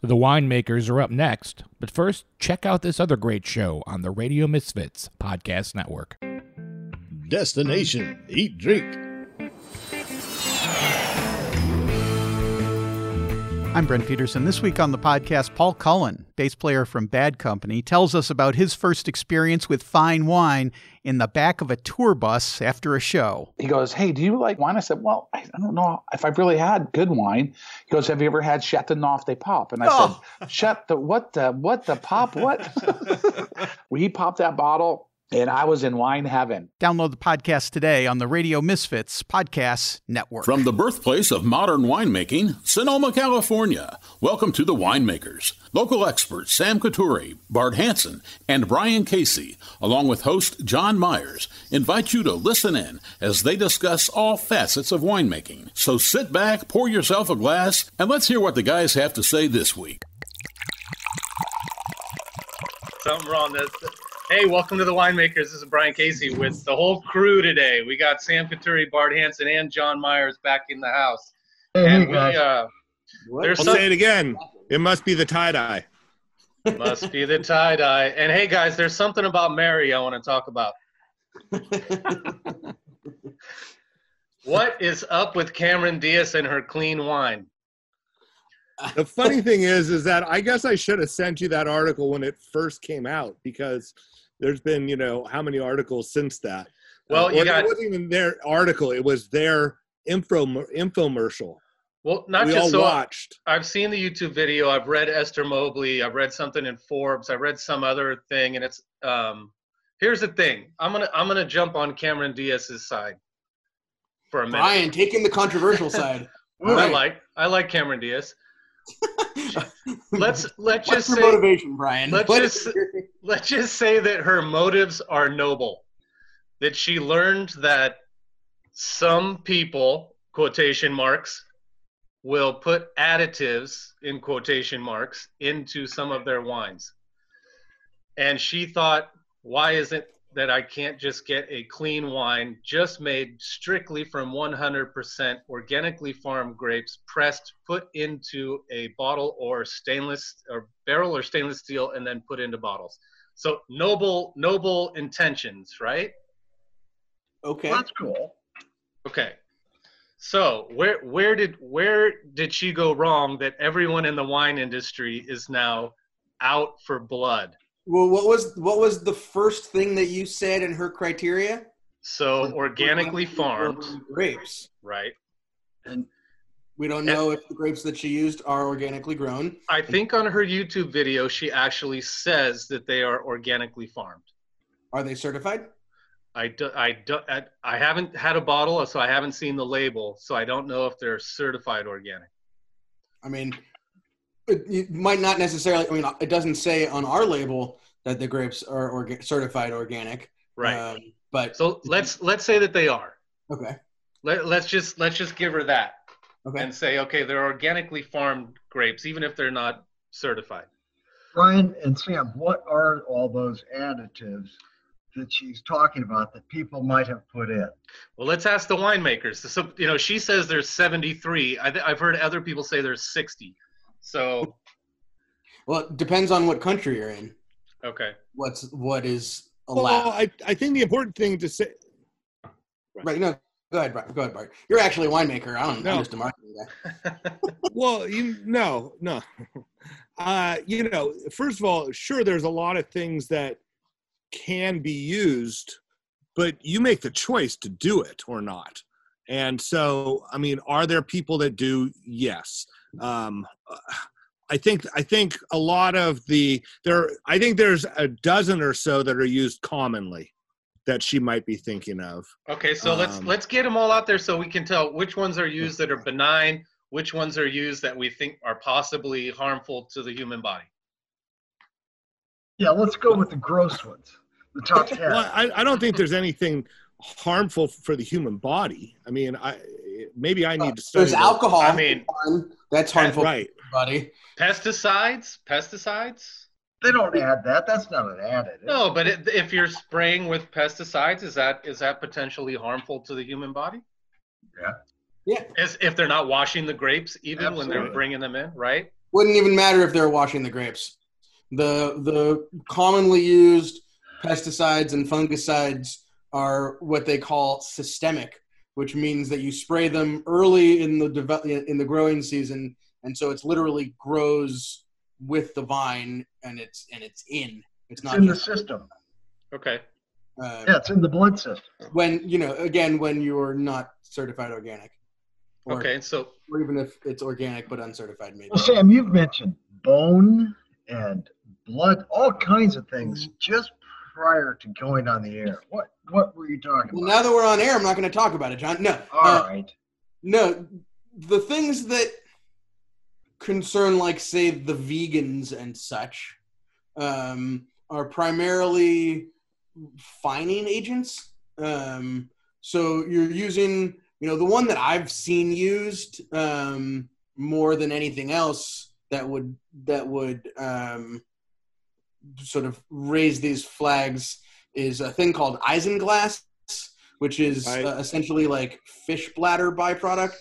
The winemakers are up next, but first, check out this other great show on the Radio Misfits Podcast Network. Destination Eat Drink. I'm Brent Peterson. This week on the podcast, Paul Cullen, bass player from Bad Company, tells us about his first experience with fine wine in the back of a tour bus after a show. He goes, Hey, do you like wine? I said, Well, I don't know if I've really had good wine. He goes, Have you ever had Chateauneuf de Pop? And I Oh. said, Shut the what the what the pop? What? well, he popped that bottle and I was in wine heaven. Download the podcast today on the Radio Misfits Podcast Network. From the birthplace of modern winemaking, Sonoma, California, welcome to the Winemakers. Local experts Sam Coturri, Bart Hansen, and Brian Casey, along with host John Myers, invite you to listen in as they discuss all facets of winemaking. So sit back, pour yourself a glass, and let's hear what the guys have to say this week. Something wrong. That's, hey, welcome to the Winemakers. This is Brian Casey with the whole crew today. We got Sam Coturri, Bart Hansen, and John Myers back in the house. and we uh, there's I'll some, say it again. It must be the tie dye. must be the tie dye. And hey, guys, there's something about Mary I want to talk about. what is up with Cameron Diaz and her clean wine? The funny thing is, is that I guess I should have sent you that article when it first came out because there's been, you know, how many articles since that. Well, Uh, you got- it wasn't even their article; it was their info infomercial. Well, not we just all so watched. I've seen the YouTube video. I've read Esther Mobley. I've read something in Forbes. I read some other thing, and it's um. Here's the thing. I'm gonna I'm gonna jump on Cameron Diaz's side for a minute. Brian taking the controversial side. I like I like Cameron Diaz. Let's let's What's just say motivation, Brian? let's What just- let's just say that her motives are noble. That she learned that some people quotation marks will put additives in quotation marks into some of their wines. And she thought, why is it that I can't just get a clean wine just made strictly from 100% organically farmed grapes, pressed, put into a bottle or stainless or barrel or stainless steel, and then put into bottles? So noble, noble intentions, right? okay. That's cool. Okay. So where where did where did she go wrong that everyone in the wine industry is now out for blood? Well, what was what was the first thing that you said in her criteria? So organically farmed, grapes. right? And We don't know if the grapes that she used are organically grown. I think on her YouTube video she actually says that they are organically farmed. Are they certified? I do, I do, I, I haven't had a bottle, so I haven't seen the label, so I don't know if they're certified organic. I mean, it, it might not necessarily. I mean, it doesn't say on our label that the grapes are orga- certified organic. Right. Um, but so let's let's say that they are. okay. Let, let's just let's just give her that. Okay. and say, okay, they're organically farmed grapes, even if they're not certified. Brian and Sam, what are all those additives that she's talking about that people might have put in? Well, let's ask the winemakers. So, you know, she says there's 73. I th- I've heard other people say there's 60. So, Well, it depends on what country you're in. okay. What's what is Well, allowed? I, I think the important thing to say. right. No. Go ahead, Bart. Go ahead, Bart. You're actually a winemaker. I don't. No. I'm just a marketing guy. Well, you no, no. Uh, you know, first of all, sure, there's a lot of things that can be used, but you make the choice to do it or not. And so, I mean, are there people that do? Yes. Um, I think I think a lot of the there. I think there's a dozen or so that are used commonly that she might be thinking of. Okay, so let's Um, let's get them all out there so we can tell which ones are used that are benign, which ones are used that we think are possibly harmful to the human body. Yeah, let's go with the gross ones, the top 10. Well, I, I don't think there's anything harmful for the human body. I mean, I maybe I need to uh, study. There's that. alcohol. I mean- that's harmful right? to the body. Pesticides, pesticides. They don't add that. That's not an additive. No, but it, if you're spraying with pesticides, is that is that potentially harmful to the human body? Yeah. Yeah. As if they're not washing the grapes, even when they're bringing them in, right? Wouldn't even matter if they're washing the grapes. The the commonly used pesticides and fungicides are what they call systemic, which means that you spray them early in the develop in the growing season, and so it's literally grows with the vine, and it's and it's in. It's, It's not in the just, system. Okay. uh, Yeah, it's in the blood system. when you know again when you're not certified organic, or, Okay. So or even if it's organic but uncertified, maybe. Well, Sam, you've mentioned bone and blood, all kinds of things just prior to going on the air. What what were you talking about? Well, about? now that we're on air, I'm not going to talk about it, John. No, All uh, right. no. The things that concern, like say, the vegans and such, um, are primarily fining agents. Um, so you're using, you know, the one that I've seen used um, more than anything else that would that would um, sort of raise these flags is a thing called isinglass, which is Right. uh, essentially like fish bladder byproduct,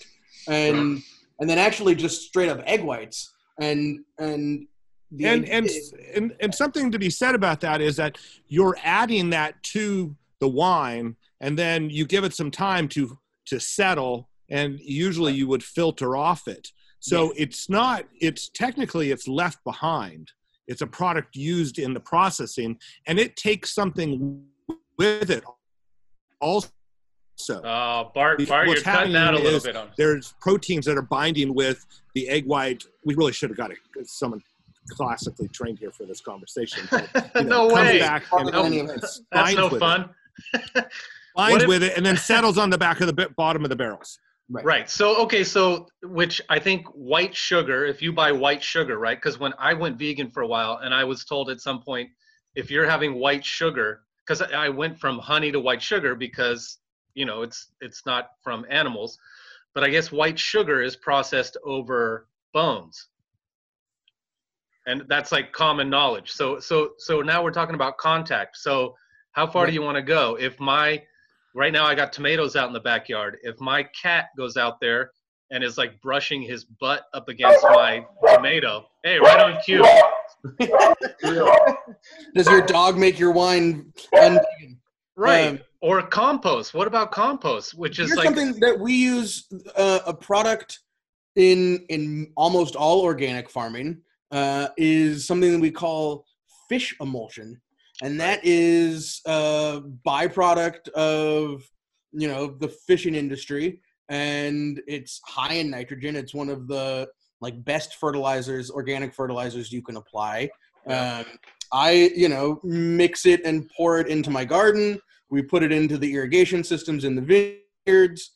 and and then actually just straight up egg whites, and and the and and and and something to be said about that is that you're adding that to the wine and then you give it some time to to settle and usually you would filter off it. So it's not it's technically it's left behind it's a product used in the processing and it takes something with it also uh, Bart, What's Bart, you're cutting happening out a little is bit on. there's proteins that are binding with the egg white. We really should have got a, someone classically trained here for this conversation. But, you no know, comes way. back and No. and That's no fun. It, binds if- with it, and then settles on the back of the bi- bottom of the barrels. Right. So okay, so which I think white sugar, if you buy white sugar, right? Because when I went vegan for a while and I was told at some point, if you're having white sugar, because I went from honey to white sugar because you know it's it's not from animals, but I guess white sugar is processed over bones. And that's like common knowledge. So so so now we're talking about contact. So how far do you want to go? If my right now I got tomatoes out in the backyard. If my cat goes out there and is like brushing his butt up against my tomato, hey, right on cue. Does your dog make your wine unvegan? Right. Um, or compost. What about compost? Which is like something that we use uh, a product in in almost all organic farming uh, is something that we call fish emulsion, and that is a byproduct of you know the fishing industry, and it's high in nitrogen. It's one of the like best fertilizers, organic fertilizers you can apply. Um, I you know mix it and pour it into my garden. We put it into the irrigation systems in the vineyards.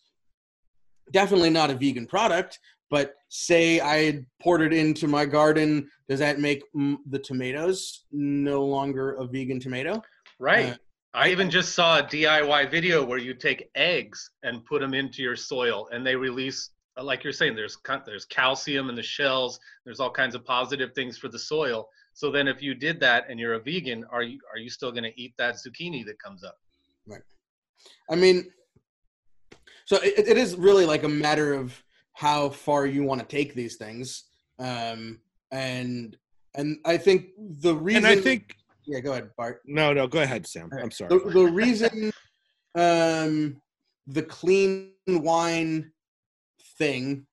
Definitely not a vegan product, but say I poured it into my garden, does that make the tomatoes no longer a vegan tomato? right. uh, I even just saw a DIY video where you take eggs and put them into your soil, and they release, like you're saying, there's there's calcium in the shells. There's all kinds of positive things for the soil. So then, if you did that and you're a vegan, are you are you still going to eat that zucchini that comes up? Right. I mean, so it, it is really like a matter of how far you want to take these things, um, and and I think the reason. And I think yeah, go ahead, Bart. no, no. Go ahead, Sam. I'm sorry. The, the reason um, the clean wine thing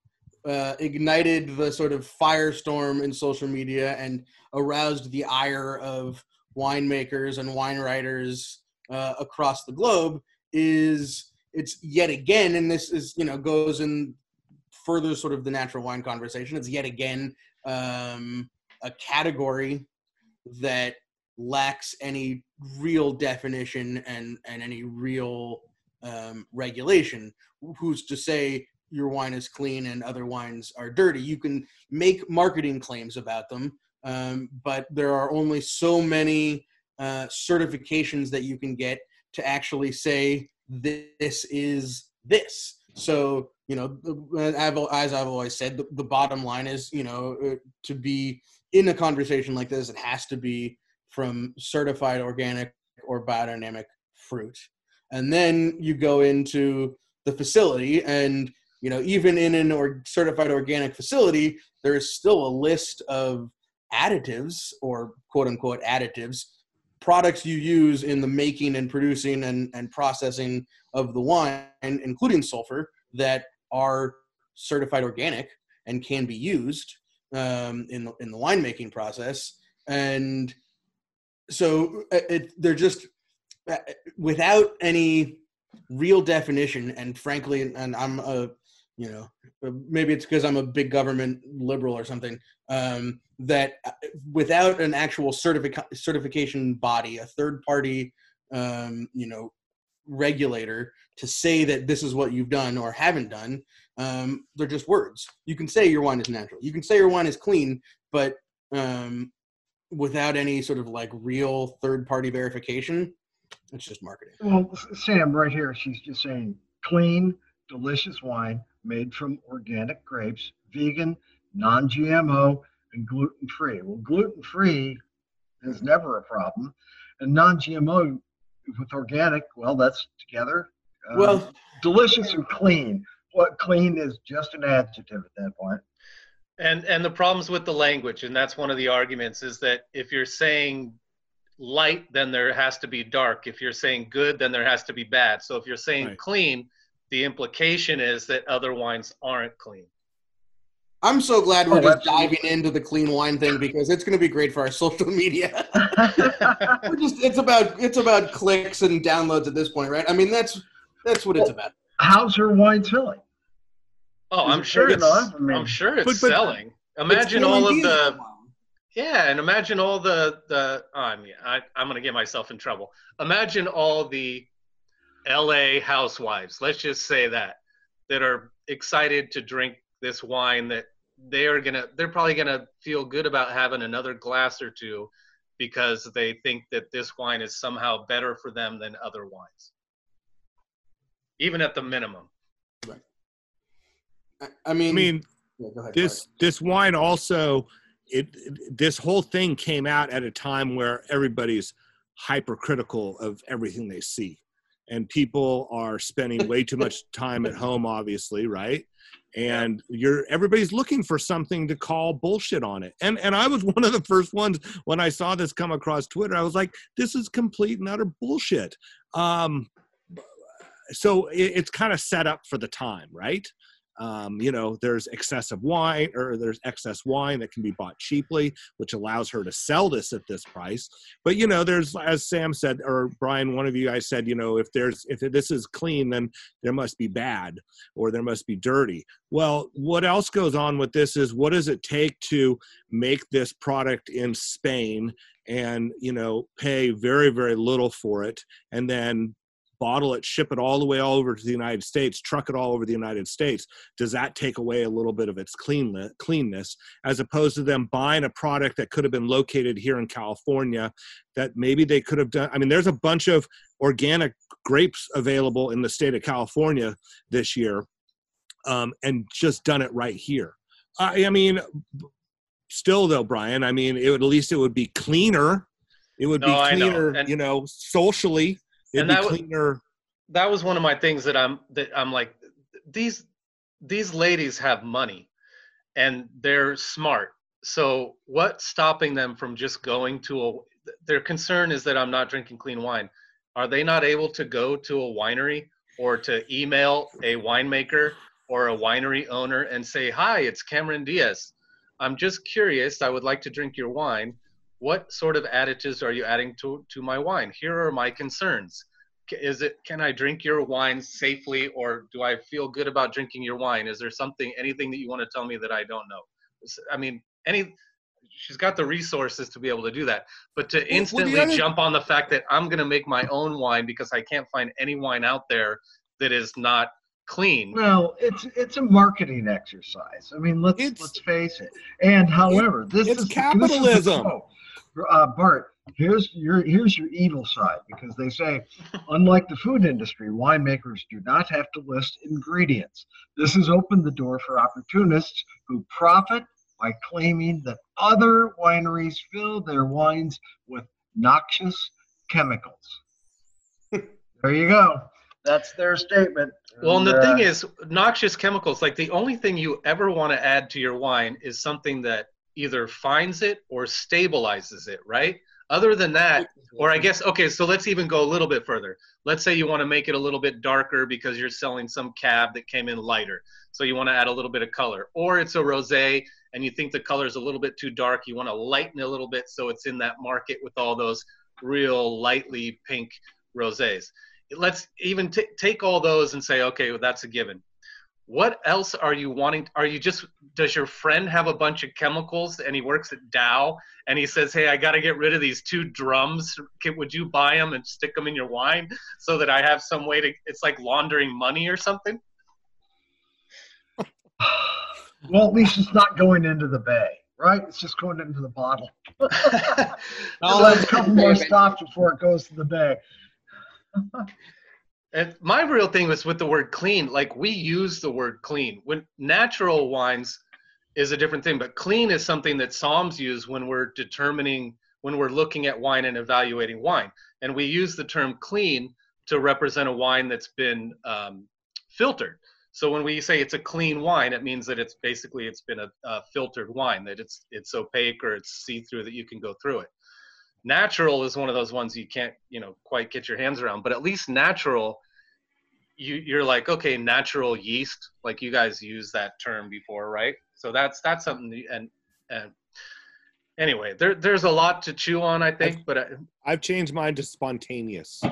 uh, ignited the sort of firestorm in social media and aroused the ire of winemakers and wine writers uh, across the globe is it's yet again, and this is you know goes in further sort of the natural wine conversation. It's yet again um, a category that lacks any real definition and and any real um, regulation. Who's to say your wine is clean and other wines are dirty? You can make marketing claims about them, um, but there are only so many uh, certifications that you can get to actually say this is this. So you know, I've- as I've always said, the, the bottom line is you know uh, to be in a conversation like this, it has to be from certified organic or biodynamic fruit. And then you go into the facility and you know, even in an or certified organic facility, there is still a list of additives or quote unquote additives products you use in the making and producing and, and processing of the wine, including sulfur, that are certified organic and can be used um, in the, in the winemaking process. And so uh, it, they're just uh, without any real definition. And frankly, and I'm a, you know, maybe it's because I'm a big government liberal or something. Um, that uh, without an actual certific- certification body, a third party, um, you know, regulator to say that this is what you've done or haven't done, um, they're just words. You can say your wine is natural. You can say your wine is clean, but um, without any sort of like real third party verification, it's just marketing. Well, Sam, right here, she's just saying clean, delicious wine made from organic grapes, vegan, non GMO, and gluten free. Well, gluten free is never a problem. And non GMO with organic, well, that's together. Um, well, delicious and clean. What clean is just an adjective at that point. And and the problems with the language, and that's one of the arguments, is that if you're saying light, then there has to be dark. If you're saying good, then there has to be bad. So if you're saying right. clean, the implication is that other wines aren't clean. I'm so glad we're oh, just diving into the clean wine thing because it's going to be great for our social media. we're just it's about it's about clicks and downloads at this point, right? I mean, that's that's what well, it's about. How's your wine selling? Oh, I'm sure, it's, I mean, I'm sure it's but, but, selling. Imagine all of the yeah, and imagine all the the. Oh, I mean, I, I'm going to get myself in trouble. Imagine all the L.A. housewives. Let's just say that that are excited to drink this wine that they are gonna they're probably gonna feel good about having another glass or two because they think that this wine is somehow better for them than other wines even at the minimum right i mean i mean yeah, ahead, this this wine also it, it this whole thing came out at a time where everybody's hypercritical of everything they see and people are spending way too much time at home obviously right? And you're everybody's looking for something to call bullshit on it. And and i was one of the first ones when i saw this come across twitter i was like this is complete and utter bullshit. Um so it, it's kind of set up for the time right um, you know there's excessive wine or there's excess wine that can be bought cheaply which allows her to sell this at this price. But you know there's as sam said or brian one of you guys said you know if there's if this is clean then there must be bad or there must be dirty. Well what else goes on with this is what does it take to make this product in spain and you know pay very very little for it and then bottle it, ship it all the way all over to the United States, truck it all over the United States, does that take away a little bit of its clean, cleanness as opposed to them buying a product that could have been located here in California that maybe they could have done? I mean, there's a bunch of organic grapes available in the state of California this year um, and just done it right here. I, I mean, still though, Brian, I mean, it would, at least it would be cleaner. It would no, be cleaner, know. And, you know, socially It'd and that cleaner. Was, that was one of my things that I'm that I'm like these these ladies have money and they're smart. So what's stopping them from just going to a their concern is that I'm not drinking clean wine. Are they not able to go to a winery or to email a winemaker or a winery owner and say, "Hi, it's Cameron Diaz. I'm just curious. I would like to drink your wine what sort of additives are you adding to, to my wine? Here are my concerns. Is it, can I drink your wine safely or do I feel good about drinking your wine? Is there something, anything that you want to tell me that I don't know? I mean, any, she's got the resources to be able to do that. But to instantly well, jump on the fact that I'm going to make my own wine because I can't find any wine out there that is not clean. Well, it's it's a marketing exercise. I mean, let's it's, let's face it. And however, this it's is capitalism. This is uh, Bart, here's your here's your evil side because they say, unlike the food industry, winemakers do not have to list ingredients. This has opened the door for opportunists who profit by claiming that other wineries fill their wines with noxious chemicals. there you go. That's their statement. Well, and the uh, thing is, noxious chemicals, like the only thing you ever want to add to your wine is something that either finds it or stabilizes it, right? Other than that, or I guess, okay, so let's even go a little bit further. Let's say you want to make it a little bit darker because you're selling some cab that came in lighter. So you want to add a little bit of color. Or it's a rose and you think the color is a little bit too dark. You want to lighten a little bit so it's in that market with all those real lightly pink rosés let's even t- take all those and say, okay, well, that's a given. What else are you wanting? Are you just, does your friend have a bunch of chemicals and he works at Dow and he says, hey, I got to get rid of these two drums. Can, would you buy them and stick them in your wine so that I have some way to, it's like laundering money or something? well, at least it's not going into the bay, right? It's just going into the bottle. I'll have a couple more stops before it goes to the bay. And my real thing was with the word clean. Like we use the word clean. When natural wines is a different thing, but clean is something that somms use when we're determining, when we're looking at wine and evaluating wine. And we use the term clean to represent a wine that's been um, filtered. So when we say it's a clean wine, it means that it's basically it's been a, a filtered wine, that it's it's opaque or it's see-through that you can go through it natural is one of those ones you can't you know quite get your hands around but at least natural you you're like okay natural yeast like you guys used that term before right? So that's that's something and and anyway there there's a lot to chew on i think I've, but I, I've changed mine to spontaneous.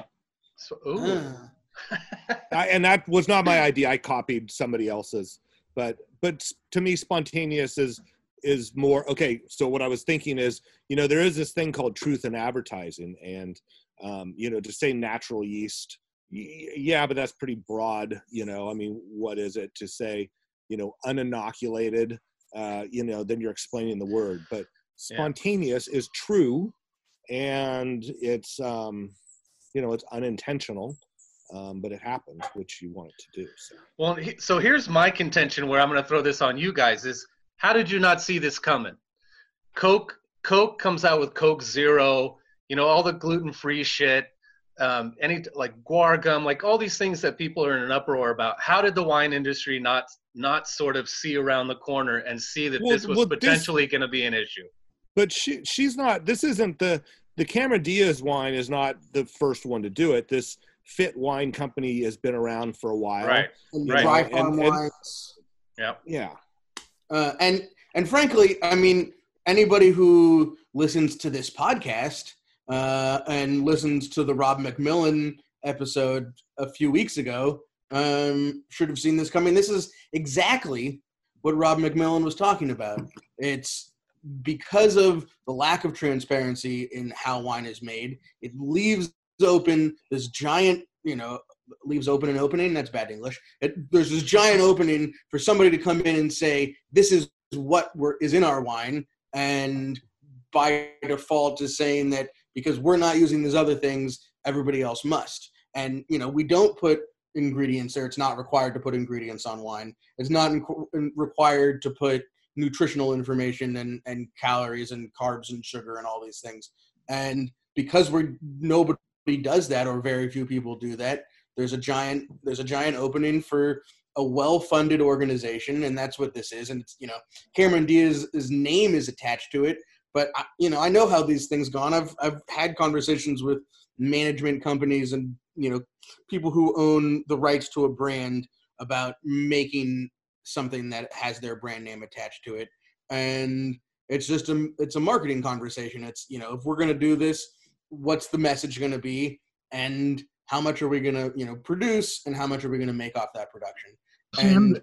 So, ooh. I, and that was not my idea. I copied somebody else's but but to me spontaneous is is more okay so what i was thinking is you know there is this thing called truth in advertising and um, you know to say natural yeast yeah but that's pretty broad you know i mean what is it to say you know uninoculated uh, you know then you're explaining the word but spontaneous yeah. is true and it's um you know it's unintentional um, but it happens which you want it to do so well so here's my contention where i'm going to throw this on you guys is how did you not see this coming? Coke Coke comes out with Coke Zero, you know, all the gluten-free shit, um, any like guar gum, like all these things that people are in an uproar about. How did the wine industry not not sort of see around the corner and see that well, this was well, potentially going to be an issue? But she she's not. This isn't the the Cameron Diaz wine is not the first one to do it. This Fit Wine Company has been around for a while. Right. And right. Dry farm and, wines. yeah. Yeah. Uh, and and frankly, I mean, anybody who listens to this podcast uh, and listens to the Rob McMillan episode a few weeks ago um, should have seen this coming. This is exactly what Rob McMillan was talking about. It's because of the lack of transparency in how wine is made, it leaves open this giant, you know, leaves open an opening. That's bad English. It, there's this giant opening for somebody to come in and say, "This is what we're, is in our wine," and by default is saying that because we're not using these other things, everybody else must. And you know, we don't put ingredients there. It's not required to put ingredients on wine. It's not required to put nutritional information and, and calories and carbs and sugar and all these things. And because we're nobody does that or very few people do that, there's a giant there's a giant opening for a well-funded organization, and that's what this is. And it's you know Cameron Diaz's name is attached to it, but I, you know I know how these things gone. I've I've had conversations with management companies and you know people who own the rights to a brand about making something that has their brand name attached to it and it's just a it's a marketing conversation it's you know if we're going to do this what's the message going to be and how much are we going to you know produce and how much are we going to make off that production? And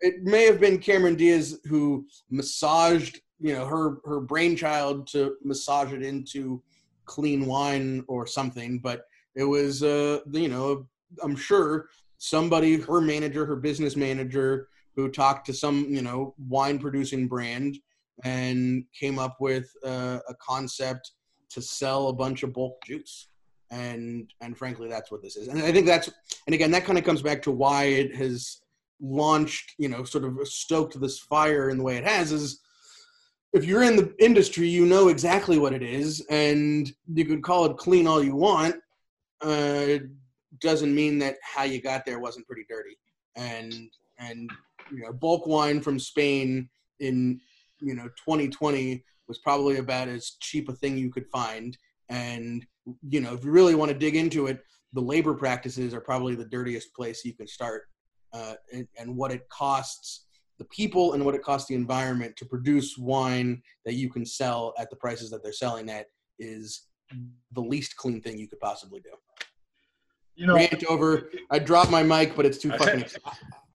it may have been cameron diaz who massaged you know her her brainchild to massage it into clean wine or something but it was uh you know i'm sure somebody her manager her business manager who talked to some you know wine producing brand and came up with uh, a concept to sell a bunch of bulk juice and and frankly that's what this is and i think that's and again that kind of comes back to why it has launched you know sort of stoked this fire in the way it has is if you're in the industry you know exactly what it is and you could call it clean all you want uh, doesn't mean that how you got there wasn't pretty dirty. And and you know, bulk wine from Spain in you know 2020 was probably about as cheap a thing you could find. And you know, if you really want to dig into it, the labor practices are probably the dirtiest place you can start, uh, and, and what it costs the people and what it costs the environment to produce wine that you can sell at the prices that they're selling at is the least clean thing you could possibly do. You know, Rant over. I dropped my mic, but it's too fucking.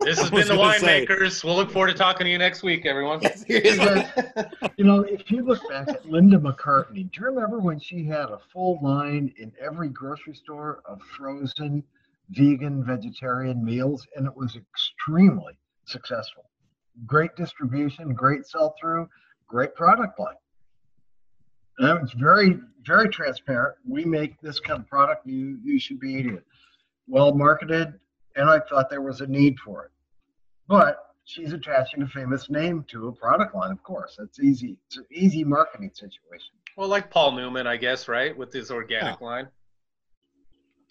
This has been the gonna winemakers. We'll look forward to talking to you next week, everyone. Seriously. you know, if you look back at Linda McCartney, do you remember when she had a full line in every grocery store of frozen vegan, vegetarian meals, and it was extremely successful. Great distribution, great sell through, great product line. And it's very, very transparent. We make this kind of product. You you should be eating it. Well marketed, and I thought there was a need for it. But she's attaching a famous name to a product line, of course. That's easy. It's an easy marketing situation. Well, like Paul Newman, I guess, right, with his organic line.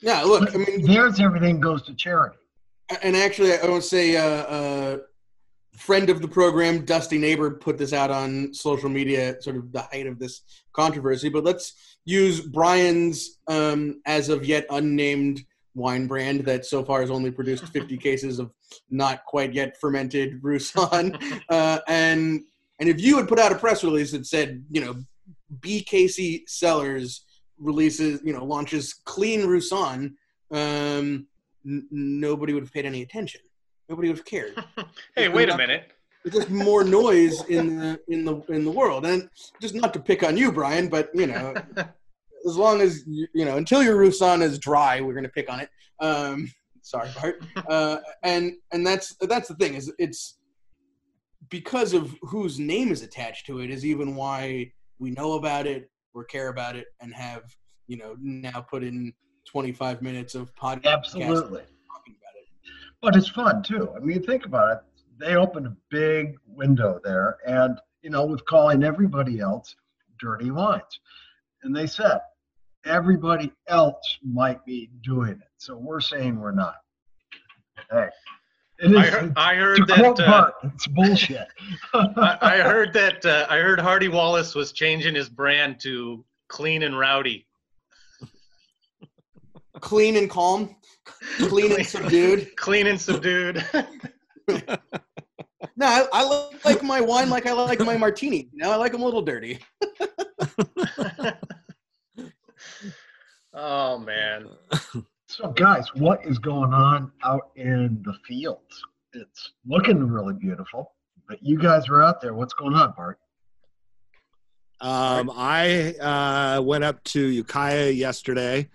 Yeah, look, But I mean, there's everything goes to charity. and actually, I want to say, uh, uh, friend of the program, Dusty Nabor, put this out on social media, sort of the height of this controversy. But let's use Brian's um, as of yet unnamed wine brand that so far has only produced 50 cases of not quite yet fermented Roussanne. Uh, and and if you had put out a press release that said, you know, BKC Cellars releases, you know, launches clean Roussanne, um, n- nobody would have paid any attention. Nobody would have cared. hey, wait a minute. It's just more noise in the in the in the world, and just not to pick on you, Brian, but you know, as long as you, you know, until your Roussanne is dry, we're gonna pick on it. Um, sorry, Bart. Uh, and and that's that's the thing is it's because of whose name is attached to it is even why we know about it or care about it and have you know now put in 25 minutes of podcast Absolutely. talking about it. But it's fun too. I mean, think about it. They opened a big window there, and you know, with calling everybody else dirty wines, and they said everybody else might be doing it, so we're saying we're not. Hey, it is. I heard, I heard that. Uh, Bart, it's bullshit. I, I heard that. Uh, I heard Hardy Wallace was changing his brand to Clean and Rowdy. Clean and calm, clean and subdued. Clean and subdued. No, I, I like my wine like I like my martini. You know, I like them a little dirty. oh man. So, guys, what is going on out in the fields? It's looking really beautiful, but you guys are out there. What's going on, Bart? Um, I uh, went up to Ukiah yesterday.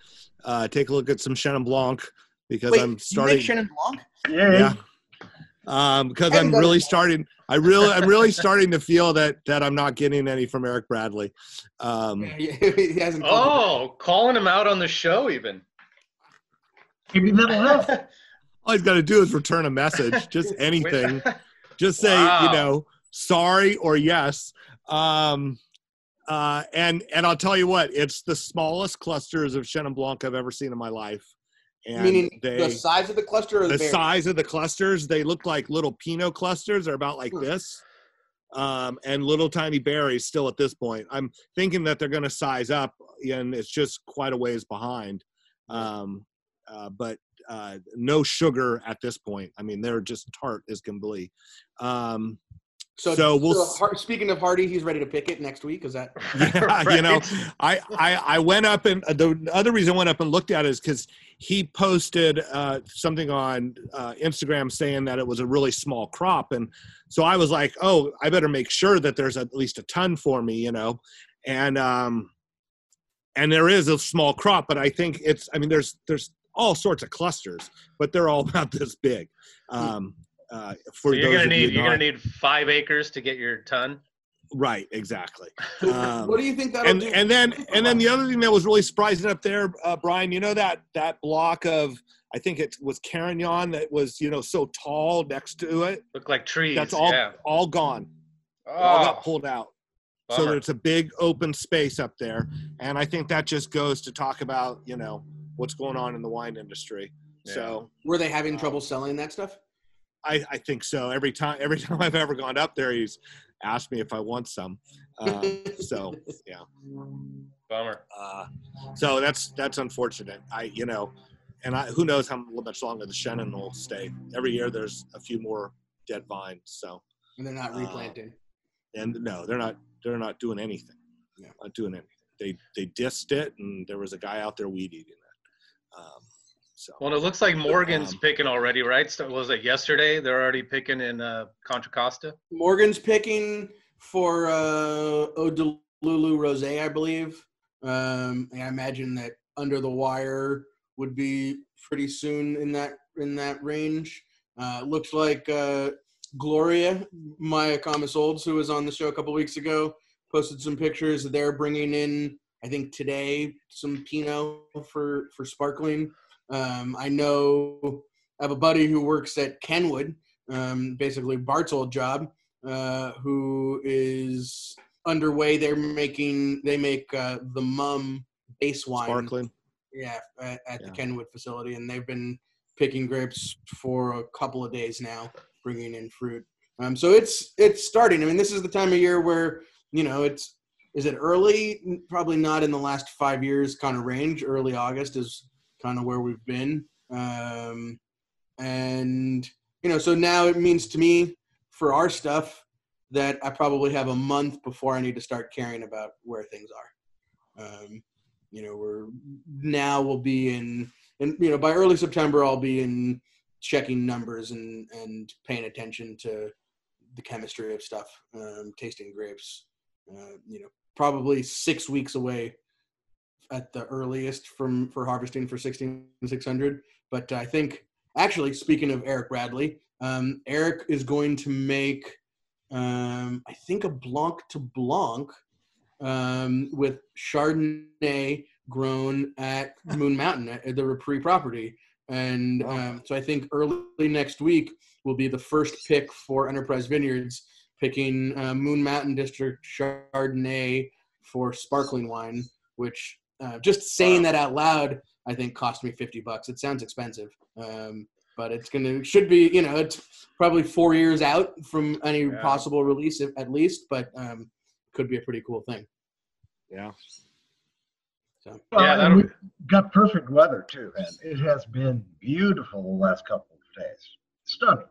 Uh, take a look at some Chenin Blanc because Wait, I'm you starting. make Chenin Blanc? Yeah. yeah. Um, because I haven't I'm really it. starting. I really, I'm really starting to feel that that I'm not getting any from Eric Bradley. Um, he hasn't. Oh, calling him out on the show even. Maybe that'll help. all he's got to do is return a message, just anything. just say, Wow. you know, sorry or yes. Um, uh, and and I'll tell you what, it's the smallest clusters of Chenin Blanc I've ever seen in my life. And Meaning they, the size of the cluster or the, the size of the clusters they look like little pinot clusters they're about like Hmm. this. Um, and little tiny berries still at this point. I'm thinking that they're going to size up and it's just quite a ways behind. Um, uh, but uh, no sugar at this point. I mean they're just tart as can be. Um, So, so we'll so speaking of Hardy, he's ready to pick it next week. Is that? yeah, you know, I, I I went up and uh, the other reason I went up and looked at it is because he posted uh, something on uh, Instagram saying that it was a really small crop, and so I was like, oh, I better make sure that there's at least a ton for me, you know, and um, and there is a small crop, but I think it's, I mean, there's there's all sorts of clusters, but they're all about this big. Um, uh, for So you're those gonna of you need you're gonna need five acres to get your ton. right, exactly. Um, what do you think that'll and do? and then and then the other thing that was really surprising up there, uh, Brian, you know that that block of I think it was Carignan that was you know so tall next to it. looked like trees. That's all Yeah. all gone, all got Oh, pulled out. So bummer. there's a big open space up there, and I think that just goes to talk about you know what's going on in the wine industry. So Were they having Um, trouble selling that stuff? I, I think so. Every time every time I've ever gone up there, he's asked me if I want some. Um, so yeah. Bummer. Uh, so that's that's unfortunate. I you know, and I who knows how much longer the Chenin will stay. Every year there's a few more dead vines. So And they're not uh, replanting. and no, they're not they're not doing anything. Yeah. Not doing anything. They they dissed it, and there was a guy out there weed eating it. Um, so Well, it looks like Morgan's Um, picking already, right? So was it yesterday? They're already picking in uh, Contra Costa. Morgan's picking for uh, Ode to Lulu Rose, I believe. Um, and I imagine that Under the Wire would be pretty soon in that in that range. Uh, looks like uh, Gloria Maya Kamas Olds, who was on the show a couple weeks ago, posted some pictures. They're bringing in, I think today, some Pinot for for sparkling. Um, I know I have a buddy who works at Kenwood, um, basically Bart's old job, uh, who is underway. They're making they make uh, the Mumm base wine, sparkling. yeah, at, at the Kenwood facility, and they've been picking grapes for a couple of days now, bringing in fruit. Um, so it's it's starting. I mean, this is the time of year where you know it's is it early? Probably not in the last five years kind of range. Early August is kind of where we've been, um, and you know, so now it means to me for our stuff that I probably have a month before I need to start caring about where things are. Um, you know, we're now we'll be in, and you know, by early September I'll be in checking numbers and and paying attention to the chemistry of stuff, um, tasting grapes. Uh, you know, probably six weeks away at the earliest from for harvesting for 16600 but i think actually speaking of eric bradley um, eric is going to make um, i think a blanc de blanc um, with chardonnay grown at moon mountain at the Repris property. And um, so i think early next week will be the first pick for enterprise vineyards picking uh, moon mountain district chardonnay for sparkling wine which uh, just saying that out loud, I think cost me 50 bucks. It sounds expensive. Um, but it's going to, should be, you know, it's probably four years out from any Yeah. possible release at- at least, but um, could be a pretty cool thing. Yeah. So, Well, Yeah, and that'll- we've got perfect weather too, and it has been beautiful the last couple of days. Stunning.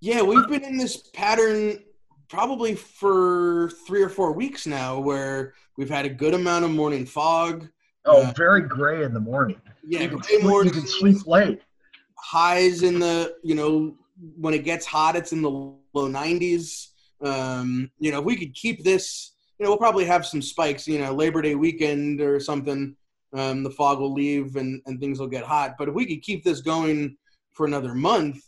yeah, we've been in this pattern probably for three or four weeks now where we've had a good amount of morning fog. Oh, Uh, very gray in the morning. Yeah, you can, sleep, you can sleep late. highs in the you know when it gets hot it's in the low 90s um you know if we could keep this you know we'll probably have some spikes you know labor day weekend or something um the fog will leave and and things will get hot but if we could keep this going for another month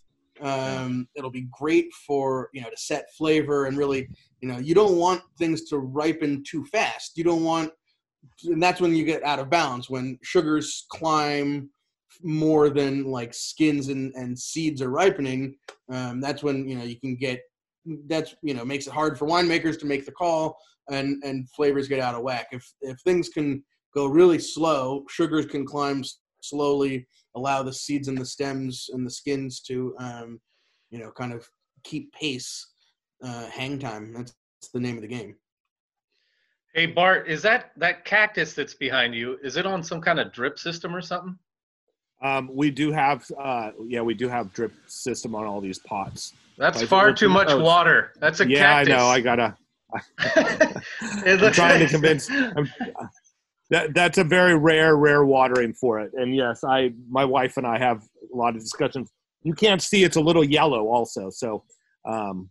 um it'll be great for you know to set flavor and really you know you don't want things to ripen too fast. You don't want and that's when you get out of balance when sugars climb more than like skins and, and seeds are ripening um, that's when you know you can get that's you know makes it hard for winemakers to make the call and and flavors get out of whack. If if things can go really slow sugars can climb slowly allow the seeds and the stems and the skins to um, you know kind of keep pace uh, hang time that's, that's the name of the game Hey Bart, is that that cactus that's behind you? Is it on some kind of drip system or something? Um, we do have, uh, yeah, we do have drip system on all these pots. That's Like, far too much oh, water. That's a yeah, cactus. I know. I gotta. It I'm trying to convince. I'm, that that's a very rare, rare watering for it. And yes, I, my wife and I have a lot of discussions. You can't see; it's a little yellow, also. So, um,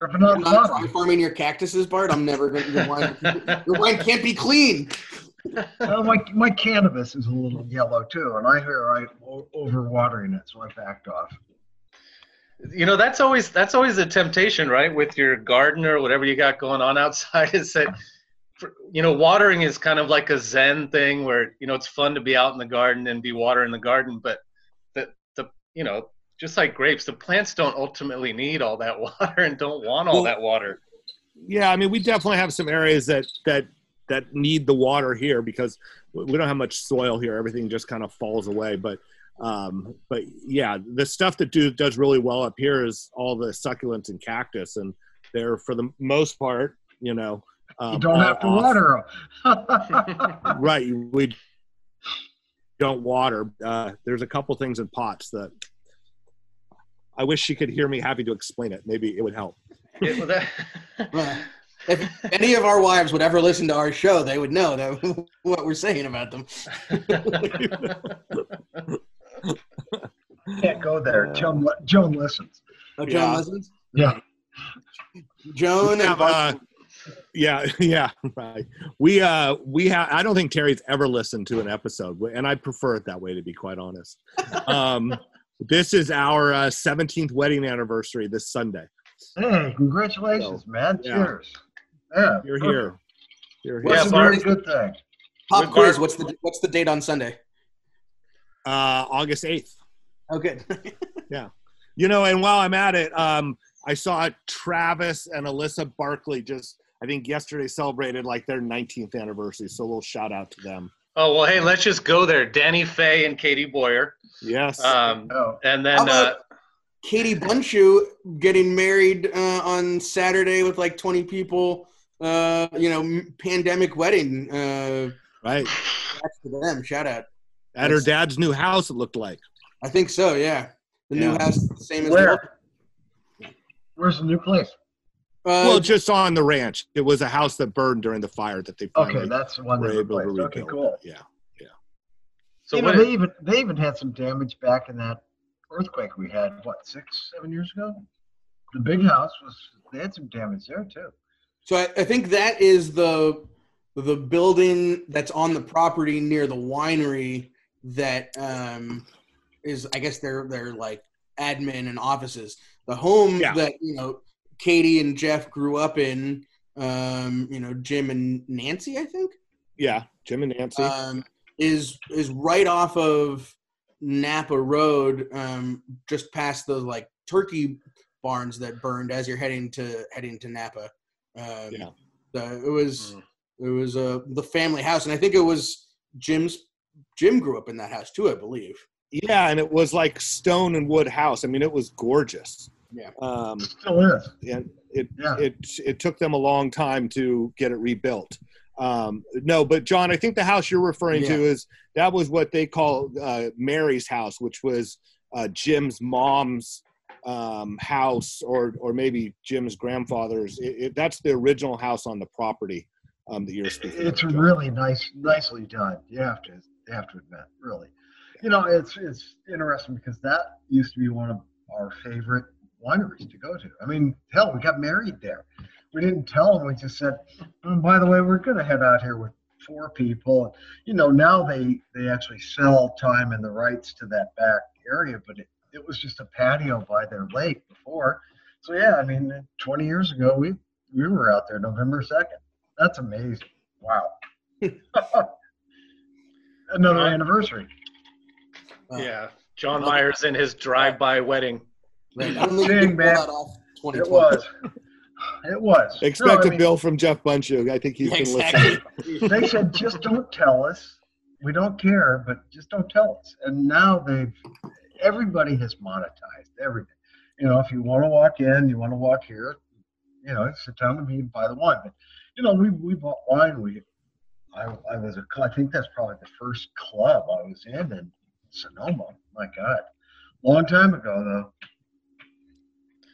Dripping on I'm the not bottom. try farming your cactuses, Bart. I'm never going to. Your wine, your wine can't be clean. Well, my, my cannabis is a little yellow too, and I hear I o- overwatering it, so I backed off. you know that's always that's always a temptation right with your garden or whatever you got going on outside is that for- you know watering is kind of like a zen thing where you know it's fun to be out in the garden and be watering the garden but the the you know just like grapes the plants don't ultimately need all that water and don't want all Well- that water yeah, I mean, we definitely have some areas that that that need the water here because we don't have much soil here. Everything just kind of falls away. But um, but yeah, the stuff that do does really well up here is all the succulents and cactus, and they're for the most part, you know, um, you don't have to off- water them. right we don't water uh, there's a couple things in pots that i wish she could hear me happy to explain it maybe it would help well, if any of our wives would ever listen to our show, they would know that what we're saying about them. Can't go there. Joan, li- Joan listens. Oh, Joan Yeah. listens. Yeah. Joan We and have, uh, yeah yeah right we uh we have i don't think terry's ever listened to an episode and i prefer it that way to be quite honest um this is our uh, 17th wedding anniversary this sunday Hey, congratulations, man. yeah. Cheers. Yeah. you're perfect. here you're That's here a Yeah, very Bart. good thing. pop With quiz. What's the what's the date on Sunday? uh august 8th Oh, good. Yeah. You know, and while I'm at it, um, I saw Travis and Alyssa Barkley just, I think yesterday celebrated like their 19th anniversary. So a little shout out to them. oh well, hey, let's just go there. Danny Faye and Katie Boyer, Yes. um, Oh, and then about- uh, Katie Bundschu getting married uh, on Saturday with like 20 people. Uh, you know, pandemic wedding. Uh, right. that's for them. Shout out. At her dad's new house, it looked like. I think so. Yeah, the new house the same as Where? where's the new place? The old. Uh, well, just on the ranch. It was a house that burned during the fire that they finally Okay, that's one were they able to replaced. Okay, rebuild. cool. Yeah. Yeah. So you know, they even they even had some damage back in that earthquake we had what six seven years ago. The big house was they had some damage there too. So I, I think that is the the building that's on the property near the winery that um, is I guess they're they're like admin and offices. The home Yeah. that you know Katie and Jeff grew up in, um, you know Jim and Nancy, I think, Yeah. Jim and Nancy. um, is is right off of Napa Road, um, just past those like turkey barns that burned as you're heading to heading to Napa. Um, Yeah. so it was Mm. it was uh, the family house, and I think it was Jim's. Jim grew up in that house too, I believe. yeah. And it was like stone and wood house. I mean, it was gorgeous. Yeah. Um, Still is. and it Yeah. it it took them a long time to get it rebuilt. Um, no, but John, I think the house you're referring to is that was what they call uh, Mary's house, which was uh, Jim's mom's um, house, or or maybe Jim's grandfather's. It, it, that's the original house on the property um, that you're speaking. It's of, John. really nice, nicely done. You have to, you have to admit, really. You know, it's it's interesting because that used to be one of our favorite wineries to go to. I mean, hell, we got married there. We didn't tell them. We just said, oh, by the way, we're going to head out here with four people. You know, now they they actually sell time and the rights to that back area, but it, it was just a patio by their lake before. So yeah, I mean, 20 years ago, we we were out there November 2nd. That's amazing. Wow. Another anniversary. Yeah, John Myers in his drive-by wedding. Right. I don't think Dang, you can pull man. off It was. It was. Expect No, a I mean, bill from Jeff Bundschu. I think he's Yeah, been exactly. listening. They said, just don't tell us. We don't care, but just don't tell us. And now they've, everybody has monetized everything. You know, if you want to walk in, you want to walk here, you know, sit down with me and buy the wine. But, you know, we, we bought wine. We, I, I was a, I think that's probably the first club I was in in Sonoma. My God. Long time ago, though.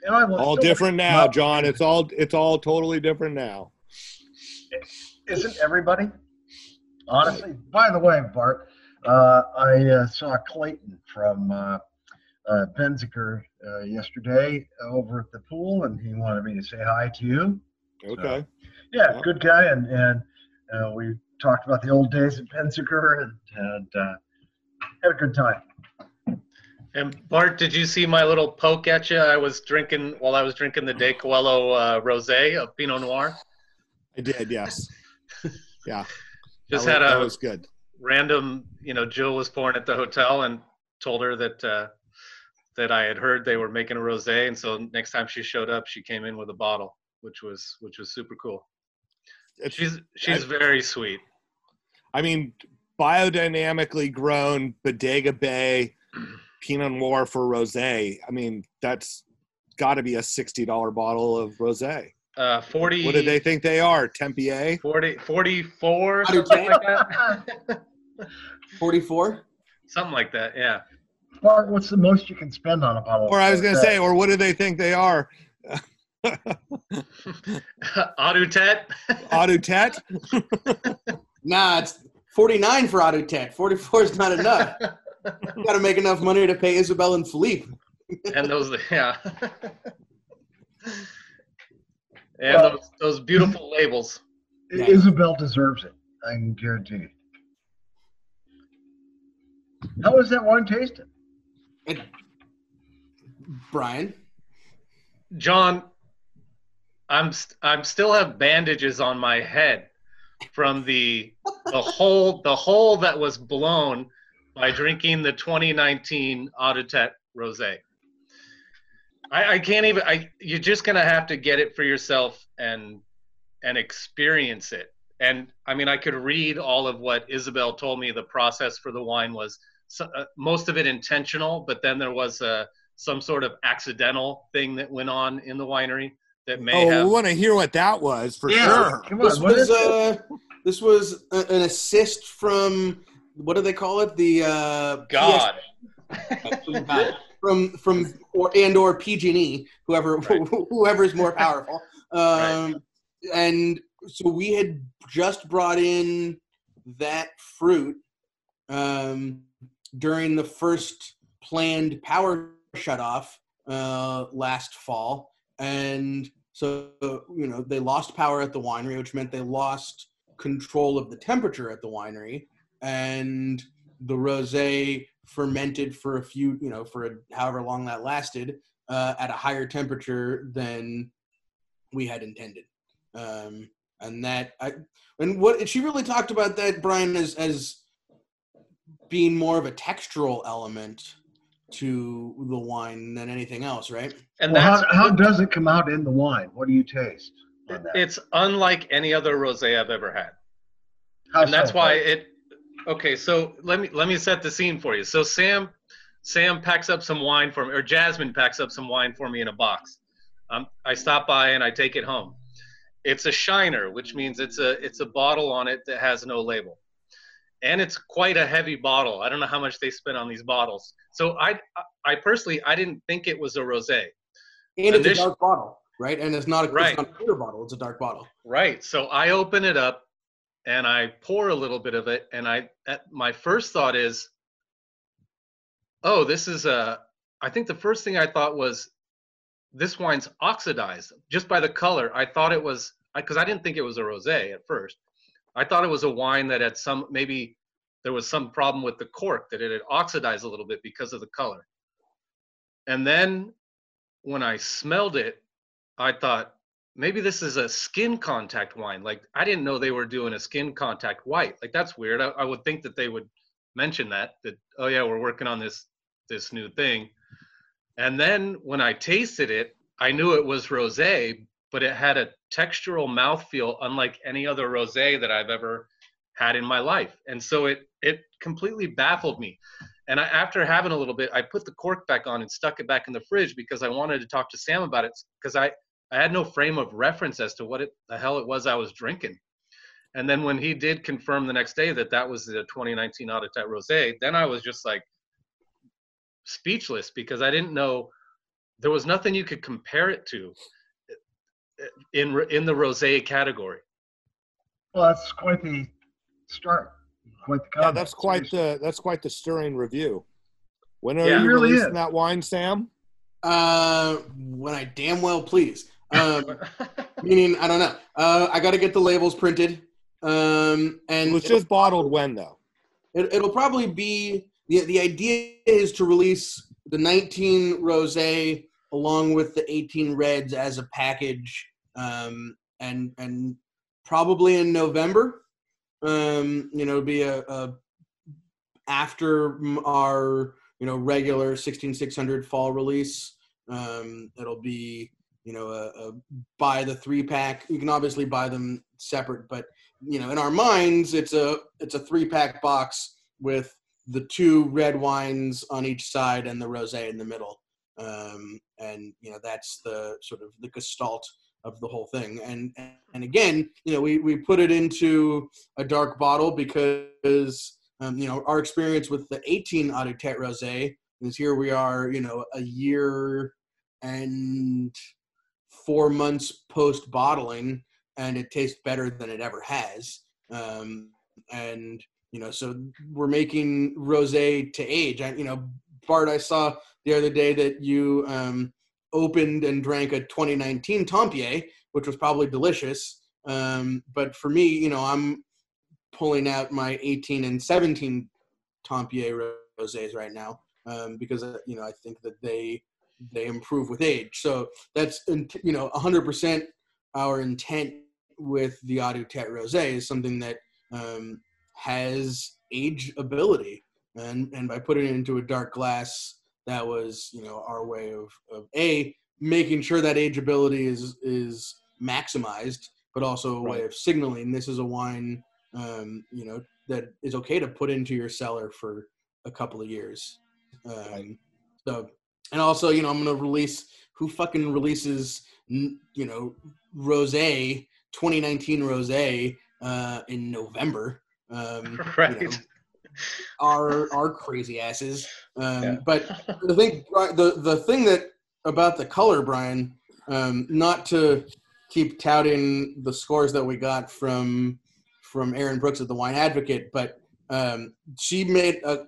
All different now, John. It's all it's all totally different now. isn't everybody? Honestly, by the way, Bart, uh, I uh, saw Clayton from uh, uh, Benziger uh, yesterday over at the pool, and he wanted me to say hi to you. Okay. Yeah, Yeah. good guy, and and uh, we talked about the old days at Benziger, and and uh, had a good time. And Bart, did you see my little poke at you? I was drinking while I was drinking the De Coelho uh, Rosé of Pinot Noir. I did. Yes. Yeah. Just that had was, a that was good. random, you know, Jill was pouring at the hotel and told her that uh, that I had heard they were making a rosé, and so next time she showed up, she came in with a bottle, which was which was super cool. it's, She's she's very sweet. I mean, biodynamically grown Bodega Bay Pinot Noir for rosé. I mean, that's got to be a sixty dollar bottle of rosé. Uh, 40, What do they think they are? Tempier? 40 44, something like that. 44? something like that, yeah. Bart, what's the most you can spend on a bottle? Or I was going to say, or what do they think they are? Eau de Tête. Eau de Tête? Nah, it's 49 for Autotech. 44 is not enough. You got to make enough money to pay Isabel and Philippe. and those, yeah. and those, those beautiful labels. Isabel deserves it. I can guarantee. How was that wine tasting? Brian? John, I'm st- I'm still have bandages on my head from the the hole the hole that was blown by drinking the 2019 Eau de Tête Rosé. I, I can't even. I you're just gonna have to get it for yourself and and experience it. And I mean, I could read all of what Isabel told me the process for the wine was. So, uh, most of it intentional, but then there was a some sort of accidental thing that went on in the winery that may Oh, have. we want to hear what that was for Yeah. sure. Come This on, what was is uh, this was a, an assist from what do they call it? The uh, God. PS from from or and or PG&E, whoever Right. whoever is more powerful. Um, And so we had just brought in that fruit um, during the first planned power shutoff uh, last fall, and so you know they lost power at the winery, which meant they lost control of the temperature at the winery, and the rosé fermented for a few, you know, for however long that lasted, uh, at a higher temperature than we had intended. Um, and that I and what she really talked about that Brian as as being more of a textural element to the wine than anything else, right? And Well, that's how, how does it come out in the wine? What do you taste? it's unlike any other rosé I've ever had. How and that's so, why it okay so let me let me set the scene for you so sam sam packs up some wine for me or jasmine packs up some wine for me in a box um, i stop by and i take it home it's a shiner which means it's a it's a bottle on it that has no label and it's quite a heavy bottle i don't know how much they spent on these bottles so i i personally i didn't think it was a rosé And it's a dark bottle, right? And it's not a, Right. it's not a clear bottle; it's a dark bottle. Right. So I open it up and I pour a little bit of it and I my first thought is oh, this is a I think the first thing I thought was this wine's oxidized just by the color. I thought it was because I didn't think it was a rosé at first. I thought it was a wine that had some maybe there was some problem with the cork that it had oxidized a little bit because of the color. And then when I smelled it, I thought maybe this is a skin contact wine. Like I didn't know they were doing a skin contact white. Like that's weird. I, I would think that they would mention that that oh yeah we're working on this this new thing. And then when I tasted it, I knew it was rosé, but it had a textural mouthfeel unlike any other rosé that I've ever had in my life. And so it it completely baffled me. And I, after having a little bit, I put the cork back on and stuck it back in the fridge because I wanted to talk to Sam about it because I I had no frame of reference as to what it, the hell it was I was drinking. And then when he did confirm the next day that that was the 2019 Eau de Tête Rosé, then I was just like speechless because I didn't know there was nothing you could compare it to in in the rosé category. Well, that's quite the start. Quite the Yeah, that's quite the that's quite the stirring review. When are Yeah. you really releasing is. that wine, Sam? Uh, when I damn well please. Um, meaning, I don't know. Uh, I got to get the labels printed. Um, and It was just bottled when though. It, it'll probably be the the idea is to release the 19 rosé along with the 18 reds as a package, um, and and probably in November. Um, you know, it'll be a, a after our you know regular 16600 fall release. Um, it'll be you know a, a buy the three pack. You can obviously buy them separate, but you know in our minds it's a it's a three pack box with the two red wines on each side and the rosé in the middle. Um, and you know that's the sort of the gestalt of the whole thing. And and again, you know, we we put it into a dark bottle because um, you know our experience with the 18 Eau Tête Rosé is here we are, you know, a year and four months post bottling, and it tastes better than it ever has. Um, and you know, so we're making rosé to age. I, you know, Bart, I saw the other day that you um, opened and drank a 2019 Tempier, which was probably delicious. Um, but for me, you know, I'm pulling out my 18 and 17 Tempier rosés right now um, because uh, you know I think that they they improve with age. So that's you know 100% our intent with the Eau de Tête Rosé is something that um, has age ability, and and by putting it into a dark glass that was you know our way of, of a making sure that age ability is is maximized but also a right. way of signaling this is a wine um, you know that is okay to put into your cellar for a couple of years um, right. so and also you know i'm gonna release who fucking releases you know rose 2019 rose uh, in november um, right you know, our our crazy asses. Um, yeah. But the thing, the the thing that about the color, Brian, um, not to keep touting the scores that we got from from Erin Brooks at the Wine Advocate, but um, she made. I'm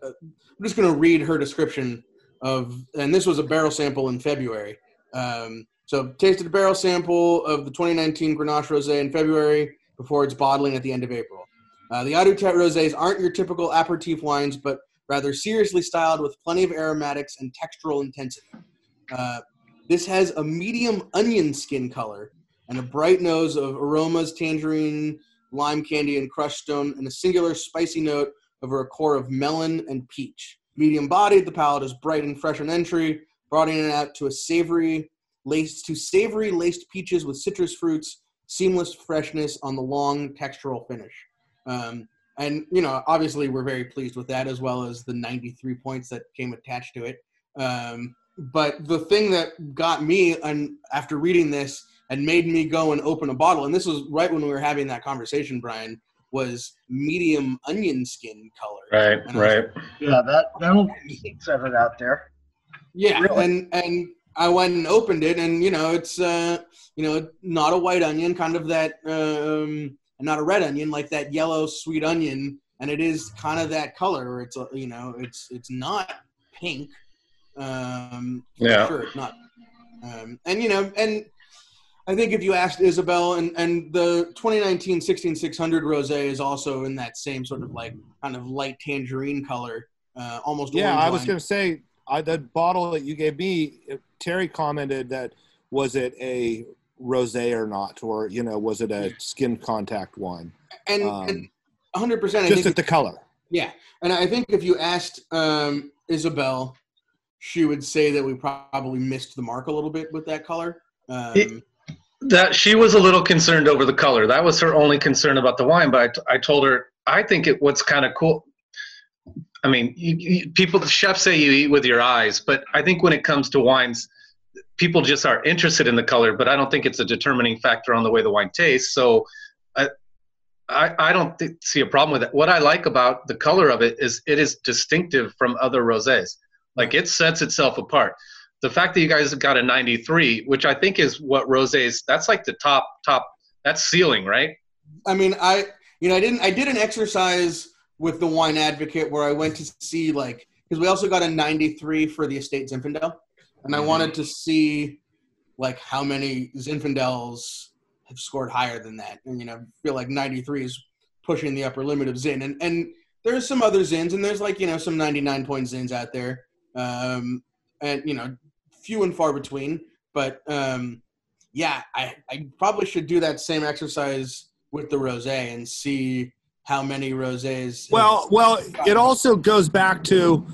just going to read her description of, and this was a barrel sample in February. Um, so tasted a barrel sample of the 2019 Grenache Rosé in February before its bottling at the end of April. Uh, the Tête rosés aren't your typical aperitif wines, but rather seriously styled with plenty of aromatics and textural intensity. Uh, this has a medium onion skin color and a bright nose of aromas, tangerine, lime candy, and crushed stone, and a singular spicy note over a core of melon and peach. Medium bodied, the palate is bright and fresh on entry, broadening it out to a savory laced to savory laced peaches with citrus fruits, seamless freshness on the long textural finish. Um, and you know, obviously, we're very pleased with that, as well as the 93 points that came attached to it. Um, but the thing that got me, and after reading this, and made me go and open a bottle, and this was right when we were having that conversation, Brian, was medium onion skin color. Right, and right. Was, yeah, that that'll set it out there. Yeah, really? and and I went and opened it, and you know, it's uh, you know, not a white onion, kind of that um, not a red onion like that yellow sweet onion and it is kind of that color it's a, you know it's it's not pink um yeah sure it's not um and you know and I think if you asked Isabel and, and the 2019 16600 rosé is also in that same sort of like kind of light tangerine color, uh, almost. Yeah, I was going to say I, the bottle that you gave me. Terry commented that was it a rosé or not, or you know, was it a skin contact wine? And, um, and 100%. I just at the color. Yeah, and I think if you asked um, Isabel, she would say that we probably missed the mark a little bit with that color. Um, it, that she was a little concerned over the color. That was her only concern about the wine. But I, t- I told her I think it what's kind of cool. I mean, you, you, people, chefs say you eat with your eyes, but I think when it comes to wines, people just are interested in the color, but I don't think it's a determining factor on the way the wine tastes. So I, I, I don't th- see a problem with it. What I like about the color of it is it is distinctive from other rosés. Like it sets itself apart. The fact that you guys got a 93, which I think is what rosés, that's like the top, top, that's ceiling, right? I mean, I, you know, I didn't, I did an exercise with the wine advocate where I went to see like, because we also got a 93 for the estate Zinfandel and I wanted mm-hmm. to see like how many Zinfandels have scored higher than that. And you know, I feel like 93 is pushing the upper limit of Zin. And and there's some other Zins, and there's like you know some 99 point Zins out there, um, and you know, few and far between. But um, yeah, I I probably should do that same exercise with the rosé and see how many rosés. Well, well, it also goes back to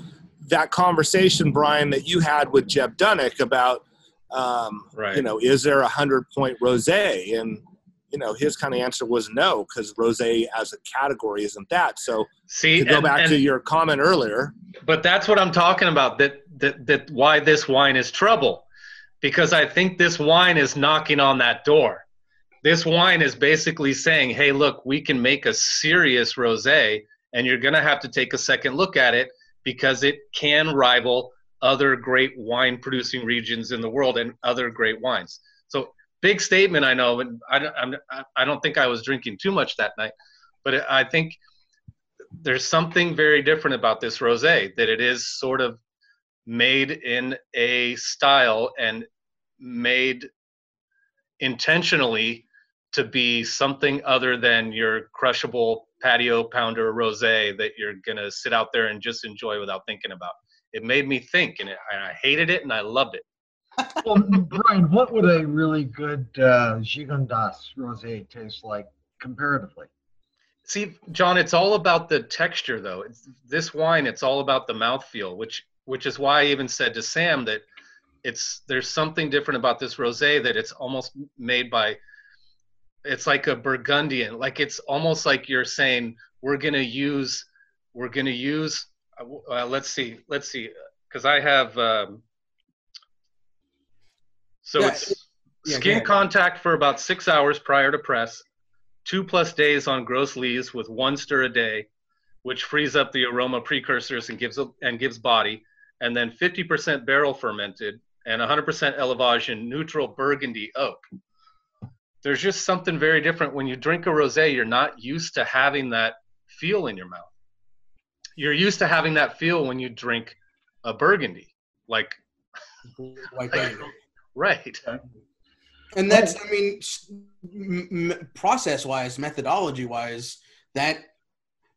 that conversation, Brian, that you had with Jeb Dunnick about Um, Right. You know, is there a hundred point rosé? And you know, his kind of answer was no, because rosé as a category isn't that. So See, to go and- back and- to your comment earlier, but that's what I'm talking about. That that that why this wine is trouble, because I think this wine is knocking on that door. This wine is basically saying, "Hey, look, we can make a serious rosé, and you're gonna have to take a second look at it because it can rival other great wine producing regions in the world and other great wines." So big statement, I know, and I don't, I'm, I don't think I was drinking too much that night, but I think there's something very different about this rosé that it is sort of made in a style and made intentionally to be something other than your crushable patio pounder rosé that you're gonna sit out there and just enjoy without thinking about. It made me think, and it, I hated it and I loved it. Well, Brian, what would a really good uh, Gigondas rosé taste like comparatively? See, John, it's all about the texture, though. It's, this wine, it's all about the mouthfeel, which which is why I even said to Sam that it's there's something different about this rosé that it's almost made by. It's like a Burgundian, like it's almost like you're saying we're gonna use, we're gonna use. Uh, let's see, let's see, because I have. Um, so Yeah, it's yeah, skin contact for about six hours prior to press two plus days on gross lees with one stir a day, which frees up the aroma precursors and gives a, and gives body, and then 50% barrel fermented and 100% elevage in neutral Burgundy oak. There's just something very different when you drink a rosé. You're not used to having that feel in your mouth. You're used to having that feel when you drink a Burgundy, like White Burgundy. right. And that's, I mean, s- m- m- process wise, methodology wise, that,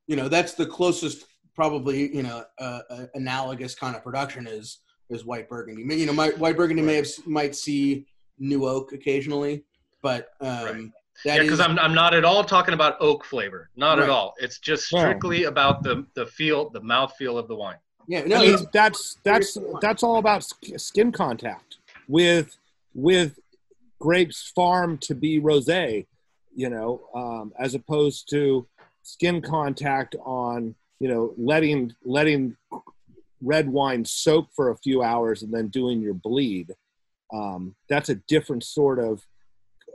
you know, that's the closest probably, you know, uh, uh, analogous kind of production is, is white burgundy. You know, my white burgundy may have, might see new oak occasionally, but, um, Right. that yeah, because is- I'm I'm not at all talking about oak flavor. Not Right. at all. It's just No. strictly about the the feel, the mouth feel of the wine. yeah, no, I mean, that's that's that's all about skin contact with with grapes farmed to be rosé, you know, um, as opposed to skin contact on you know letting letting red wine soak for a few hours and then doing your bleed. Um, that's a different sort of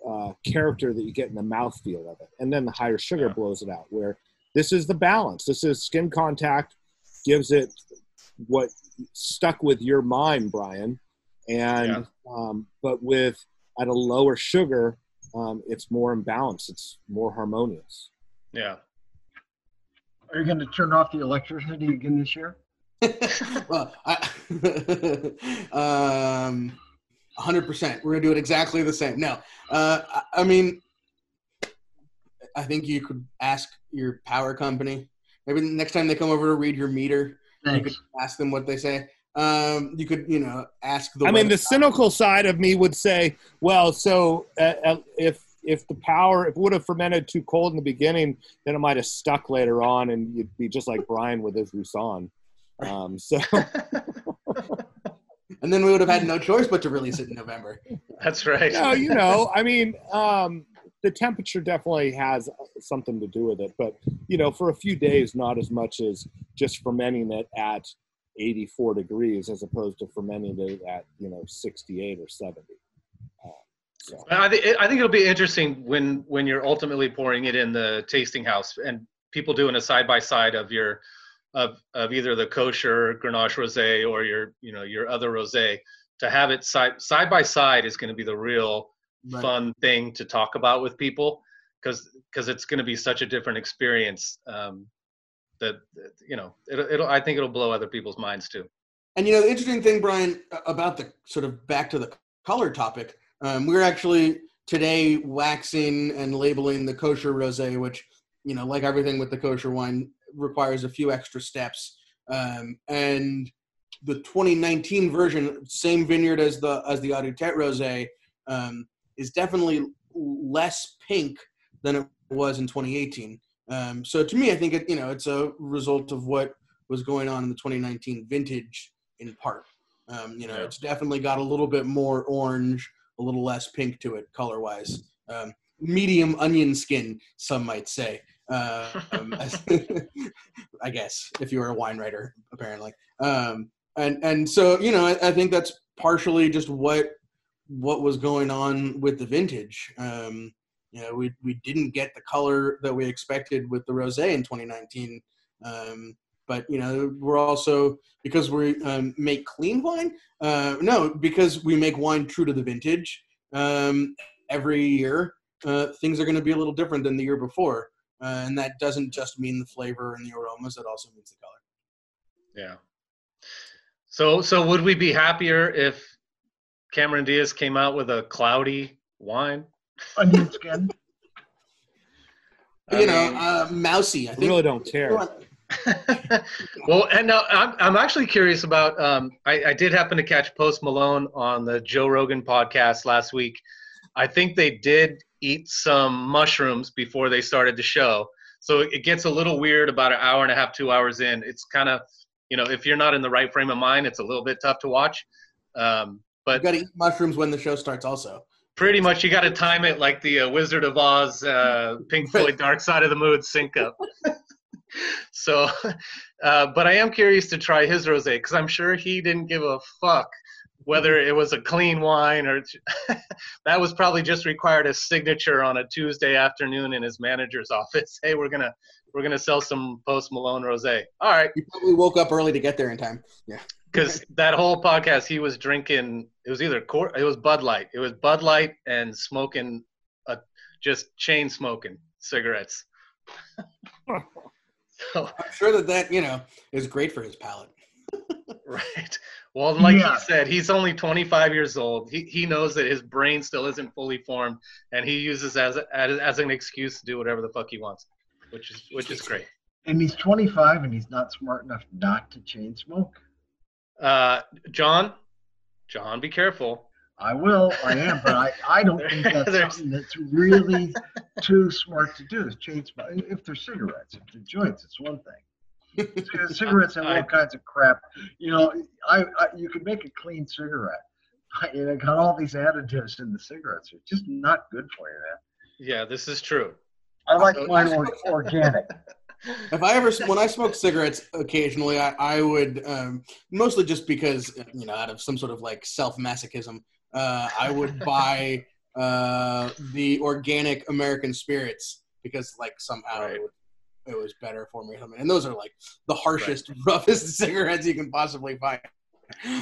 uh, character that you get in the mouthfeel of it, and then the higher sugar Yeah. blows it out. Where this is the balance. This is skin contact gives it what stuck with your mind, Brian, and um, but with at a lower sugar, um, it's more imbalanced. It's more harmonious. Yeah. Are you going to turn off the electricity again this year? well, I, um, 100%. We're going to do it exactly the same. No, uh, I, I mean, I think you could ask your power company. Maybe next time they come over to read your meter, you could ask them what they say. Um, you could, you know, ask the. I mean, the cynical side of me would say, well, so uh, uh, if if the power if it would have fermented too cold in the beginning, then it might have stuck later on, and you'd be just like Brian with his Roussanne. Um, so and then we would have had no choice but to release it in November. That's right. no, you know, I mean, um, the temperature definitely has something to do with it, but you know, for a few days, not as much as just fermenting it at 84 degrees as opposed to fermenting it at you know 68 or 70. So I think I think it'll be interesting when when you're ultimately pouring it in the tasting house and people doing a side by side of your of of either the kosher Grenache rosé or your you know your other rosé to have it side side by side is going to be the real Right. fun thing to talk about with people because because it's going to be such a different experience um, that that, you know it'll, it'll I think it'll blow other people's minds too. And you know, the interesting thing, Brian, about the sort of back to the color topic, um, we're actually today waxing and labeling the kosher rosé, which you know, like everything with the kosher wine, requires a few extra steps. Um, and the 2019 version, same vineyard as the as the Eau de Tête rosé, um, is definitely less pink than it was in 2018. Um, so to me, I think it, you know it's a result of what was going on in the 2019 vintage in part. Um, you know, Yeah. it's definitely got a little bit more orange, a little less pink to it color wise. Um, medium onion skin, some might say. Um, I guess if you were a wine writer, apparently. Um, and and so you know, I, I think that's partially just what what was going on with the vintage. Um, you know, we we didn't get the color that we expected with the rosé in 2019. Um, but you know, we're also because we um, make clean wine. Uh, no, because we make wine true to the vintage. Um, every year, uh, things are going to be a little different than the year before, uh, and that doesn't just mean the flavor and the aromas. It also means the color. Yeah. So so would we be happier if Cameron Diaz came out with a cloudy wine? Onion skin. I you know, mean- uh, mousy. I I think. really don't care. well, and now I'm I'm actually curious about. Um, I, I did happen to catch Post Malone on the Joe Rogan podcast last week. I think they did eat some mushrooms before they started the show, so it gets a little weird about an hour and a half, two hours in. It's kind of, you know, if you're not in the right frame of mind, it's a little bit tough to watch. Um, You but got to eat mushrooms when the show starts. Also, pretty much you got to time it like the uh, Wizard of Oz, uh, Pink Floyd, Dark Side of the Moon sync up. So, uh, but I am curious to try his rosé because I'm sure he didn't give a fuck whether it was a clean wine or that was probably just required a signature on a Tuesday afternoon in his manager's office. Hey, we're gonna we're gonna sell some Post Malone rosé. All right, you probably woke up early to get there in time. Yeah. because that whole podcast he was drinking it was either Cor- it was bud light it was bud light and smoking a just chain smoking cigarettes so I'm sure that that you know is great for his palate. right well like Yeah. he said he's only 25 years old he, he knows that his brain still isn't fully formed and he uses as, as as an excuse to do whatever the fuck he wants which is which is great And he's 25 and he's not smart enough not to chain smoke. uh john john be careful I will, I am, but I, I don't think that's something that's really too smart to do. Is chain smoke. If they're cigarettes, if they're joints, it's one thing. Cigarettes have all kinds of crap. You know, I, I you could make a clean cigarette. And it got all these additives in the cigarettes. It's just not good for you, man. yeah this is true I like mine or, organic. If I ever, when I smoke cigarettes occasionally, I, I would, um, mostly just because, you know, out of some sort of like self masochism, uh, I would buy uh, the organic American spirits because, like, somehow Right. it, would- it was better for me. And those are like the harshest, roughest cigarettes you can possibly find.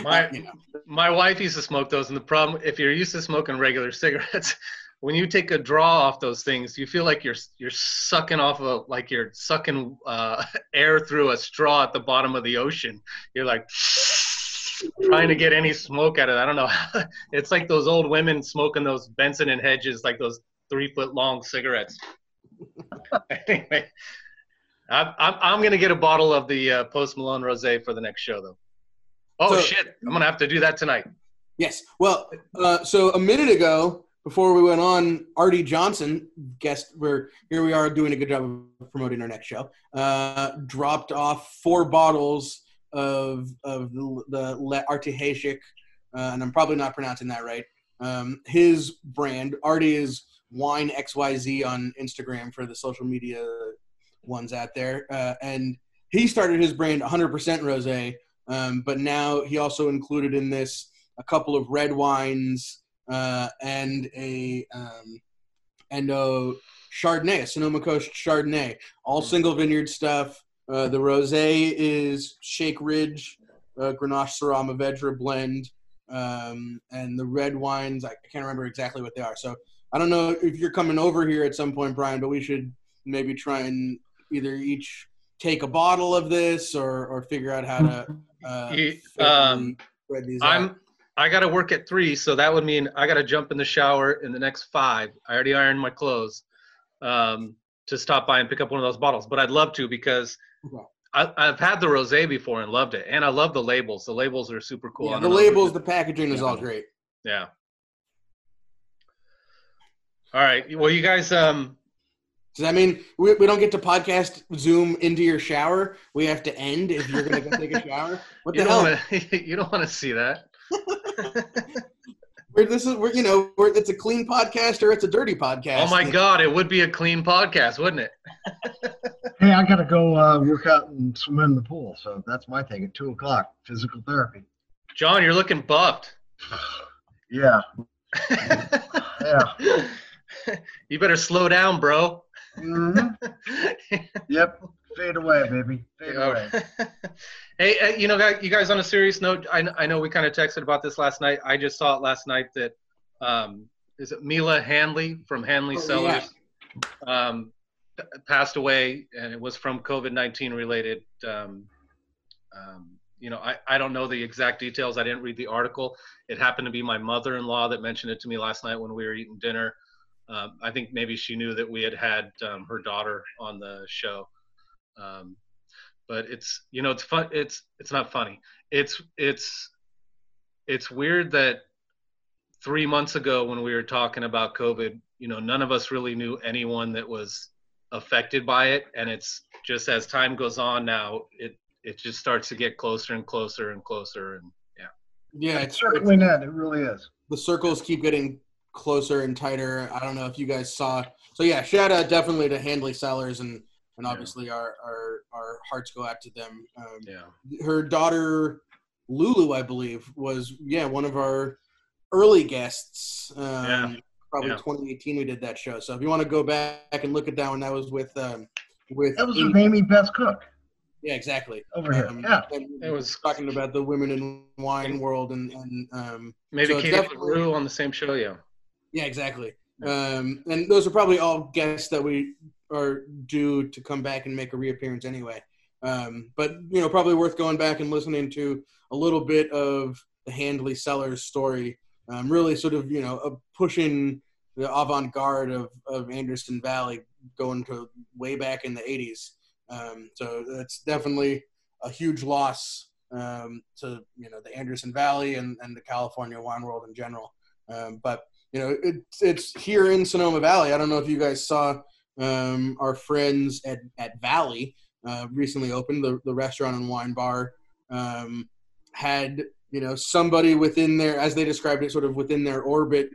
My- you know, My wife used to smoke those, and the problem, if you're used to smoking regular cigarettes, when you take a draw off those things, you feel like you're you're sucking off a like you're sucking uh, air through a straw at the bottom of the ocean. You're like trying to get any smoke out of it. I don't know. it's like those old women smoking those Benson and Hedges, like those three foot long cigarettes. anyway, I'm, I'm I'm gonna get a bottle of the uh, Post Malone Rosé for the next show, though. Oh So- shit! I'm gonna have to do that tonight. Yes. Well, uh, so a minute ago, before we went on, Artie Johnson, guest, we're here we are doing a good job of promoting our next show. Uh, dropped off four bottles of of the, the Le Artihashik, uh, and I'm probably not pronouncing that right. Um, his brand, Artie is Wine XYZ on Instagram for the social media ones out there, uh, and he started his brand 100% Rosé, um, but now he also included in this a couple of red wines uh, and a um, and a Chardonnay, a Sonoma Coast Chardonnay, all single vineyard stuff. Uh, the rosé is Shake Ridge, uh, Grenache Syrah Mourvedre blend, um, and the red wines I can't remember exactly what they are. So I don't know if you're coming over here at some point, Brian, but we should maybe try and either each take a bottle of this or or figure out how to. Uh, um, spread these out. I'm I gotta work at three, so that would mean I gotta jump in the shower in the next five. I already ironed my clothes um, to stop by and pick up one of those bottles, but I'd love to because Okay. I, I've had the rosé before and loved it, and I love the labels. The labels are super cool. Yeah, the labels, the packaging is all great. Yeah. All right. Well, you guys, um, Does that mean we, we don't get to podcast Zoom into your shower? We have to end if you're going to go take a shower? What the you hell? wanna, you don't want to see that. We're, this is we're you know we're, it's a clean podcast or it's a dirty podcast. Oh my God, it would be a clean podcast, wouldn't it? Hey, I gotta go uh, work out and swim in the pool. So that's my thing at two o'clock. Physical therapy. John, you're looking buffed. Yeah, yeah. you better slow down, bro. hmm Yep. Fade away, baby. Fade away. hey, uh, you know, you guys. On a serious note, I, I know we kind of texted about this last night. I just saw it last night that um, is it Milla Handley from Handley Oh, Cellars um, passed away, and it was from COVID nineteen related. Um, um, you know, I, I don't know the exact details. I didn't read the article. It happened to be my mother-in-law that mentioned it to me last night when we were eating dinner. Um, I think maybe she knew that we had had um, her daughter on the show. Um, but it's you know it's fun. It's it's not funny. It's it's it's weird that three months ago when we were talking about COVID, you know, none of us really knew anyone that was affected by it, and it's just as time goes on now, it it just starts to get closer and closer and closer, and yeah. yeah, It's it's, certainly not. It really is. the circles keep getting closer and tighter. I don't know if you guys saw. So yeah, shout out definitely to Handley Cellars and and obviously our our our hearts go out to them. Um, Yeah. her daughter Lulu, I believe, was yeah one of our early guests. Um, Yeah. Probably Yeah. 2018 we did that show. So if you want to go back and look at that one, that was with um, with That was Amy- with Amy Beth Cook yeah exactly. over here. Um, Yeah. and It was- talking about the women in wine world and and um, Maybe So Katie definitely- LaRue on the same show, yeah. Yeah, exactly. Um, and those are probably all guests that we are due to come back and make a reappearance anyway. Um, but you know, probably worth going back and listening to a little bit of the Handley Cellars story. Um, really, sort of you know, pushing the avant-garde of of Anderson Valley, going to way back in the '80s. Um, so that's definitely a huge loss um, to you know the Anderson Valley and, and the California wine world in general. Um, but you know, it's it's here in Sonoma Valley. I don't know if you guys saw um, our friends at at Valley uh, recently opened the the restaurant and wine bar um, had you know somebody within their as they described it sort of within their orbit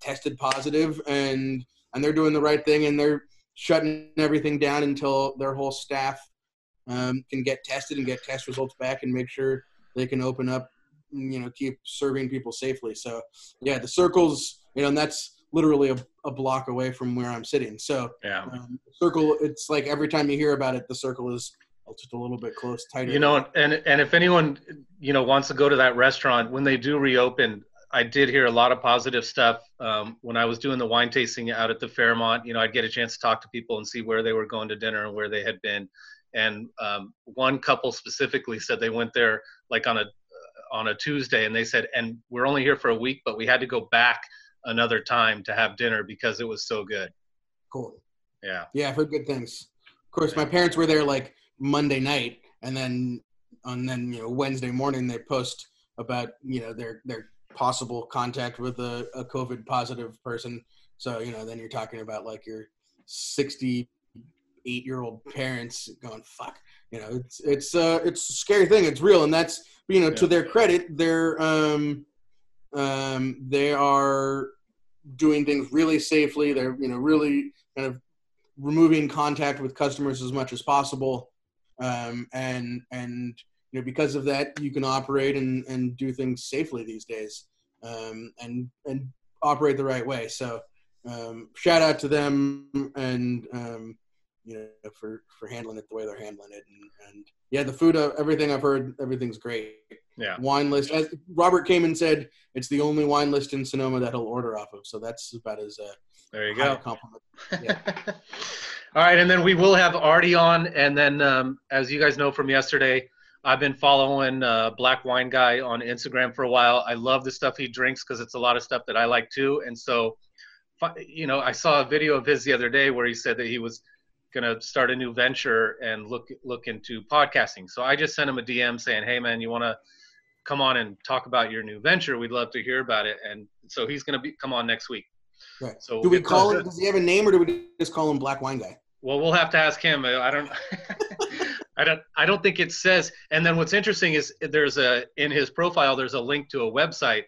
tested positive and and they're doing the right thing and they're shutting everything down until their whole staff um, can get tested and get test results back and make sure they can open up you know keep serving people safely. So yeah the circles you know and that's literally a, a block away from where i'm sitting so Yeah. um, circle it's like every time you hear about it the circle is just a little bit close tighter You know, and and if anyone you know wants to go to that restaurant when they do reopen, I did hear a lot of positive stuff um, when I was doing the wine tasting out at the Fairmont. You know, I'd get a chance to talk to people and see where they were going to dinner and where they had been. And um, one couple specifically said they went there like on a on a Tuesday, and they said, and we're only here for a week, but we had to go back another time to have dinner because it was so good. cool Yeah. Yeah, I've heard good things. Of course, my parents were there like Monday night, and then and then you know Wednesday morning they post about you know their their possible contact with a, a COVID positive person. So you know then you're talking about like your 68 year old parents going fuck. You know it's it's uh it's a scary thing. It's real, and that's you know to their credit, they're um um they are doing things really safely. They're you know really kind of removing contact with customers as much as possible um, and and you know because of that you can operate and, and do things safely these days um, and and operate the right way so um, shout out to them and um, you know for for handling it the way they're handling it and, and yeah the food uh, everything i've heard everything's great Yeah. wine list as robert came and said it's the only wine list in sonoma that he'll order off of so that's about as uh, There you go. compliment All right, and then we will have Artie on, and then um, as you guys know from yesterday, I've been following uh, Black Wine Guy on Instagram for a while. I love the stuff he drinks because it's a lot of stuff that I like too. And so, you know, I saw a video of his the other day where he said that he was going to start a new venture and look look into podcasting. So I just sent him a DM saying, "Hey, man, you want to come on and talk about your new venture? We'd love to hear about it." And so he's going to be come on next week. Right. So do we call him does he have a name or do we just call him black wine guy Well, we'll have to ask him. I don't. I don't. I don't think it says. And then what's interesting is there's a in his profile there's a link to a website.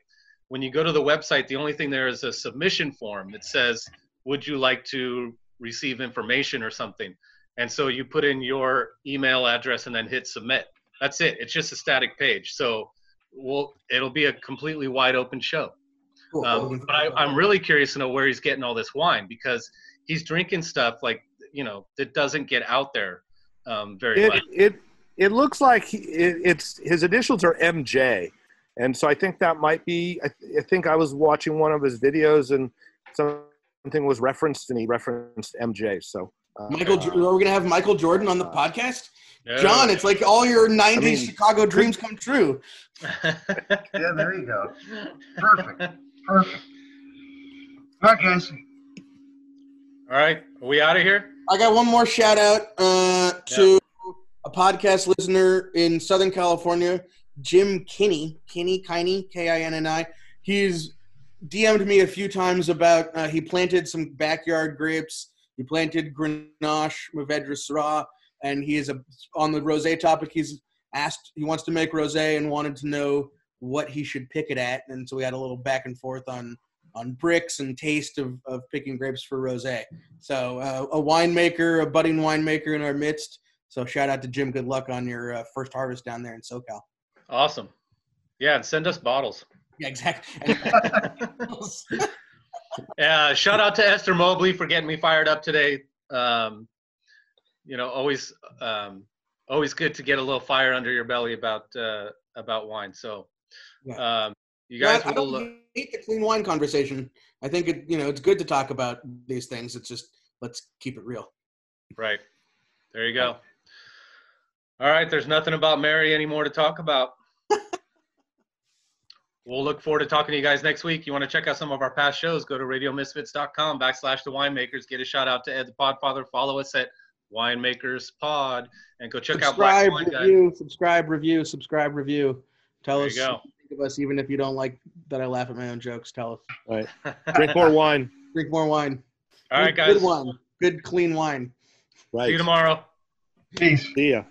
When you go to the website, the only thing there is a submission form that says, "Would you like to receive information or something?" And so you put in your email address and then hit submit. That's it. It's just a static page. So we'll it'll be a completely wide open show. Cool. Um, but I, I'm really curious to know where he's getting all this wine because he's drinking stuff like you know that doesn't get out there um, very It much. it it looks like he, it, it's his initials are MJ, and so I think that might be. I, I think I was watching one of his videos and something was referenced, and he referenced MJ. So uh, Michael, Jo- are we gonna have Michael Jordan on the podcast? No. John, it's like all your '90s mean- Chicago dreams come true. Yeah, there you go. Perfect. Perfect. All right, guys. all right, are we out of here? I got one more shout out uh, to a podcast listener in Southern California, Jim Kinney. Kinney, Kiney, K I N N I. He's DM'd me a few times about uh, he planted some backyard grapes. He planted Grenache, Mourvedre Syrah, and he is a, on the rosé topic. He's asked he wants to make rosé and wanted to know what he should pick it at, and so we had a little back and forth on on bricks and taste of, of picking grapes for rosé. So uh, a winemaker, a budding winemaker in our midst. So shout out to Jim. Good luck on your uh, first harvest down there in SoCal. Awesome. Yeah, and send us bottles. Yeah, exactly. Uh, shout out to Esther Mobley for getting me fired up today. Um, you know, always um, always good to get a little fire under your belly about uh, about wine. So, um, you guys I will. don't hate the clean wine conversation. I think it, you know, it's good to talk about these things. It's just let's keep it real. Right. There you go. All right. There's nothing about Mary anymore to talk about. We'll look forward to talking to you guys next week. You want to check out some of our past shows, go to radiomisfits.com backslash the winemakers. Get a shout out to Ed the Podfather. Follow us at Winemakers Pod and go check out Black subscribe, Wine Guide. review, subscribe, review, subscribe, review. Tell There us you go. what you think of us, even if you don't like that I laugh at my own jokes. Tell us. right. Drink more wine. Drink more wine. All right, guys. Good guys. wine. Good clean wine. Right. See you tomorrow. Peace. See ya.